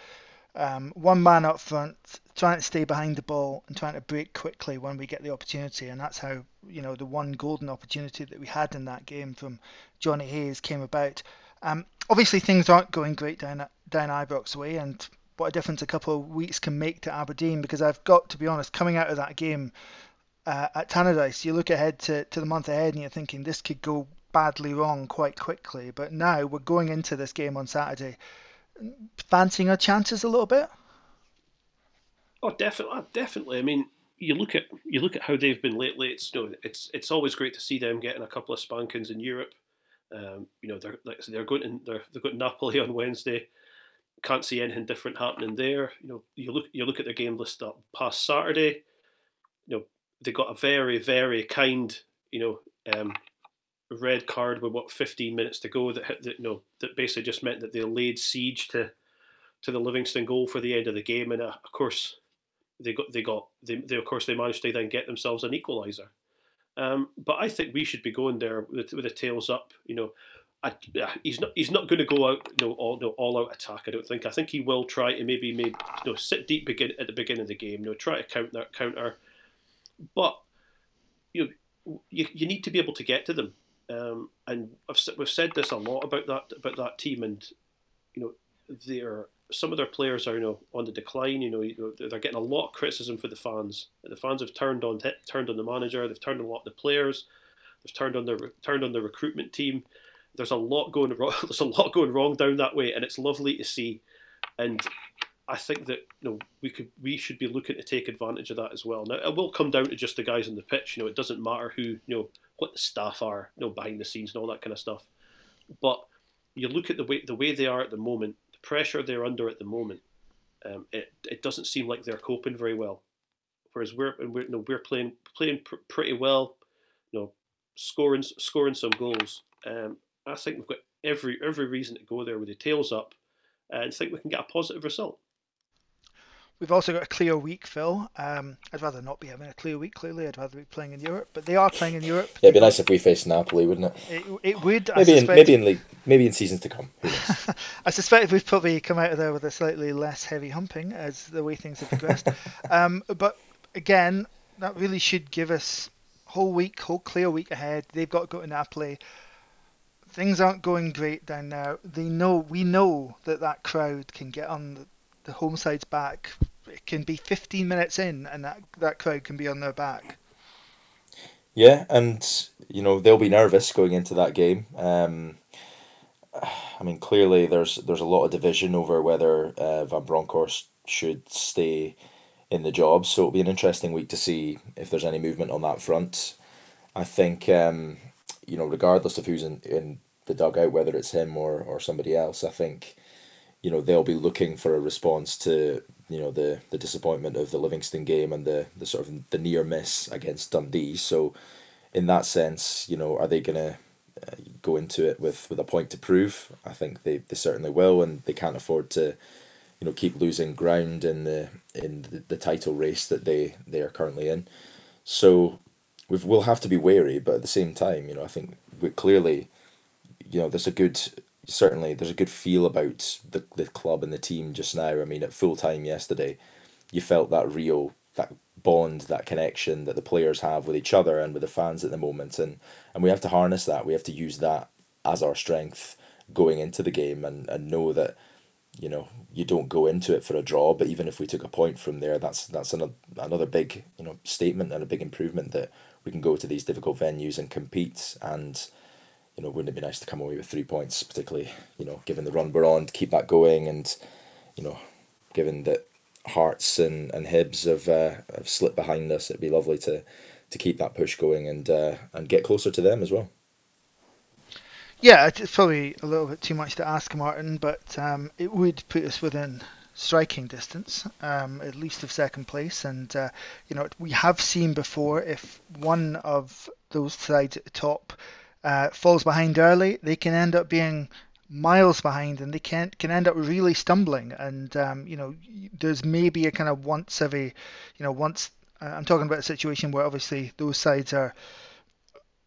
S3: um, one man up front, trying to stay behind the ball and trying to break quickly when we get the opportunity, and that's how you know the one golden opportunity that we had in that game from Jonny Hayes came about. Um, obviously, things aren't going great down down Ibrox way, and what a difference a couple of weeks can make to Aberdeen. Because I've got to be honest, coming out of that game, uh, at Tannadice, you look ahead to, to the month ahead and you're thinking this could go badly wrong quite quickly. But now we're going into this game on Saturday, fancying our chances a little bit.
S5: Oh, definitely, definitely. I mean, you look at you look at how they've been lately. It's you know, it's it's always great to see them getting a couple of spankings in Europe. Um, you know, they're like they're going to they're they've got Napoli on Wednesday. Can't see anything different happening there. You know, you look you look at their game list up past Saturday. You know, they got a very very kind you know um, red card with what 15 minutes to go that, that you know that basically just meant that they laid siege to to the Livingston goal for the end of the game and uh, of course they got they got they, they of course they managed to then get themselves an equaliser um, but I think we should be going there with, with the tails up you know I, he's not he's not going to go out you know, all no, all out attack. I don't think. I think he will try to maybe maybe you know sit deep begin at the beginning of the game. You know, try to counter counter but you know, you, you need to be able to get to them. Um, and I've, we've said this a lot about that about that team, and you know, they're some of their players are you know on the decline. You know, they're getting a lot of criticism for the fans. The fans have turned on turned on the manager. They've turned on a lot of the players. They've turned on the turned on the recruitment team. There's a lot going wrong. There's a lot going wrong down that way, and it's lovely to see. And I think that you know we could we should be looking to take advantage of that as well. Now it will come down to just the guys on the pitch. You know, it doesn't matter who you know what the staff are, you know, behind the scenes and all that kind of stuff. But you look at the way the way they are at the moment, pressure they're under at the moment. Um, it it doesn't seem like they're coping very well. Whereas we're we're you know, we're playing playing pr- pretty well, you know, scoring scoring some goals. Um, I think we've got every every reason to go there with the tails up, and think we can get a positive result.
S3: We've also got a clear week, Phil. Um, I'd rather not be having a clear week. Clearly, I'd rather be playing in Europe. But they are playing in Europe.
S4: Yeah, it'd be nice if we faced Napoli, wouldn't it?
S3: It, it would.
S4: Maybe in maybe in league, maybe in seasons to come.
S3: I suspect we've probably come out of there with a slightly less heavy humping as the way things have progressed. um, but again, that really should give us whole week, whole clear week ahead. They've got to go to Napoli. Things aren't going great down there. They know we know that that crowd can get on the, the home side's back it can be 15 minutes in and that, that crowd can be on their back.
S4: Yeah, and you know they'll be nervous going into that game. Um, I mean, clearly there's there's a lot of division over whether uh, Van Bronckhorst should stay in the job. So it'll be an interesting week to see if there's any movement on that front. I think um, you know, regardless of who's in, in the dugout, whether it's him or, or somebody else, I think you know they'll be looking for a response to you know the the disappointment of the Livingston game and the the sort of the near miss against Dundee. So, in that sense, you know, are they gonna uh, go into it with with a point to prove? I think they, they certainly will, and they can't afford to, you know, keep losing ground in the in the, the title race that they they are currently in. So, we we'll have to be wary, but at the same time, you know, I think we clearly, you know, there's a good certainly there's a good feel about the the club and the team just now. I mean, at full time yesterday, you felt that real that bond, that connection that the players have with each other and with the fans at the moment, and and we have to harness that. We have to use that as our strength going into the game and, and know that you know you don't go into it for a draw but even if we took a point from there that's that's another another big you know statement and a big improvement that we can go to these difficult venues and compete and you know wouldn't it be nice to come away with three points particularly you know given the run we're on to keep that going and you know given that Hearts and and Hibs have uh, have slipped behind us it'd be lovely to to keep that push going and uh, and get closer to them as well
S3: yeah, it's probably a little bit too much to ask Martin, but um, it would put us within striking distance, um, at least of second place. And uh, you know, we have seen before if one of those sides at the top uh, falls behind early, they can end up being miles behind, and they can can end up really stumbling. And um, you know, there's maybe a kind of once every, you know, once. Uh, I'm talking about a situation where obviously those sides are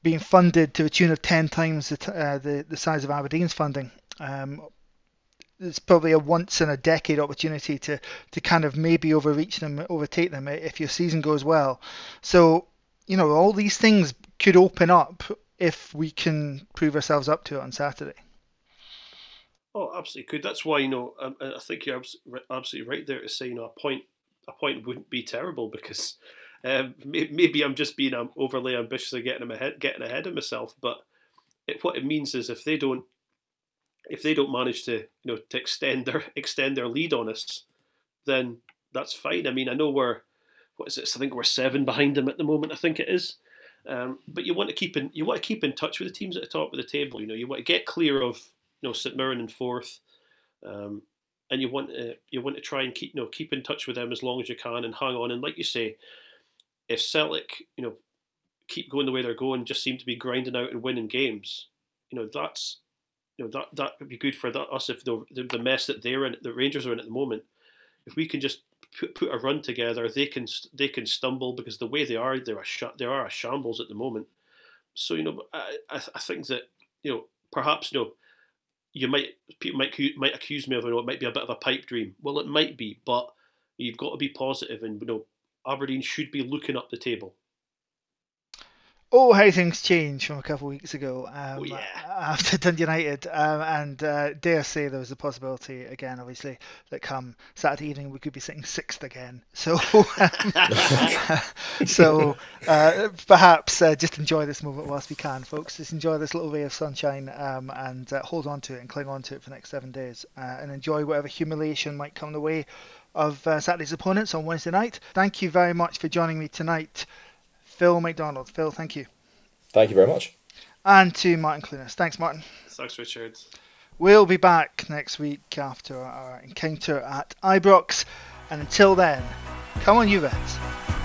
S3: being funded to a tune of 10 times the, uh, the, the size of Aberdeen's funding. Um, it's probably a once in a decade opportunity to, to kind of maybe overreach them, overtake them if your season goes well. So, you know, all these things could open up if we can prove ourselves up to it on Saturday.
S5: Oh, absolutely could. That's why you know um, I think you're absolutely right there to say you know a point a point wouldn't be terrible because um, maybe I'm just being um, overly ambitious and getting ahead, getting ahead of myself. But it, what it means is if they don't, if they don't manage to, you know, to extend their extend their lead on us, then that's fine. I mean, I know we're, what is it? I think we're seven behind them at the moment. I think it is. Um, but you want to keep in you want to keep in touch with the teams at the top of the table. You know, you want to get clear of you know St Mirren in fourth, um, and you want to you want to try and keep you know keep in touch with them as long as you can and hang on. And like you say, if Celtic, you know, keep going the way they're going, just seem to be grinding out and winning games, you know, that's you know that that would be good for that, us if the, the mess that they're in, the Rangers are in at the moment. If we can just put, put a run together, they can they can stumble because the way they are, they're a sh- they are a shambles at the moment. So you know, I, I think that you know perhaps you know you might people might might accuse me of you know it might be a bit of a pipe dream. Well, it might be, but you've got to be positive and you know Aberdeen should be looking up the table.
S3: Oh, how things change from a couple of weeks ago um,
S5: oh, yeah.
S3: after Dundee United. Um, and uh, dare say there was a possibility, again, obviously, that come Saturday evening we could be sitting sixth again. So, um, so uh, perhaps uh, just enjoy this moment whilst we can, folks. Just enjoy this little ray of sunshine um, and uh, hold on to it and cling on to it for the next seven days uh, and enjoy whatever humiliation might come the way of uh, Saturday's opponents on Wednesday night. Thank you very much for joining me tonight, Phil McDonald. Phil, thank you.
S4: Thank you very much.
S3: And to Martin Clunas. Thanks, Martin.
S5: Thanks, Richard.
S3: We'll be back next week after our encounter at Ibrox. And until then, come on, you Vets.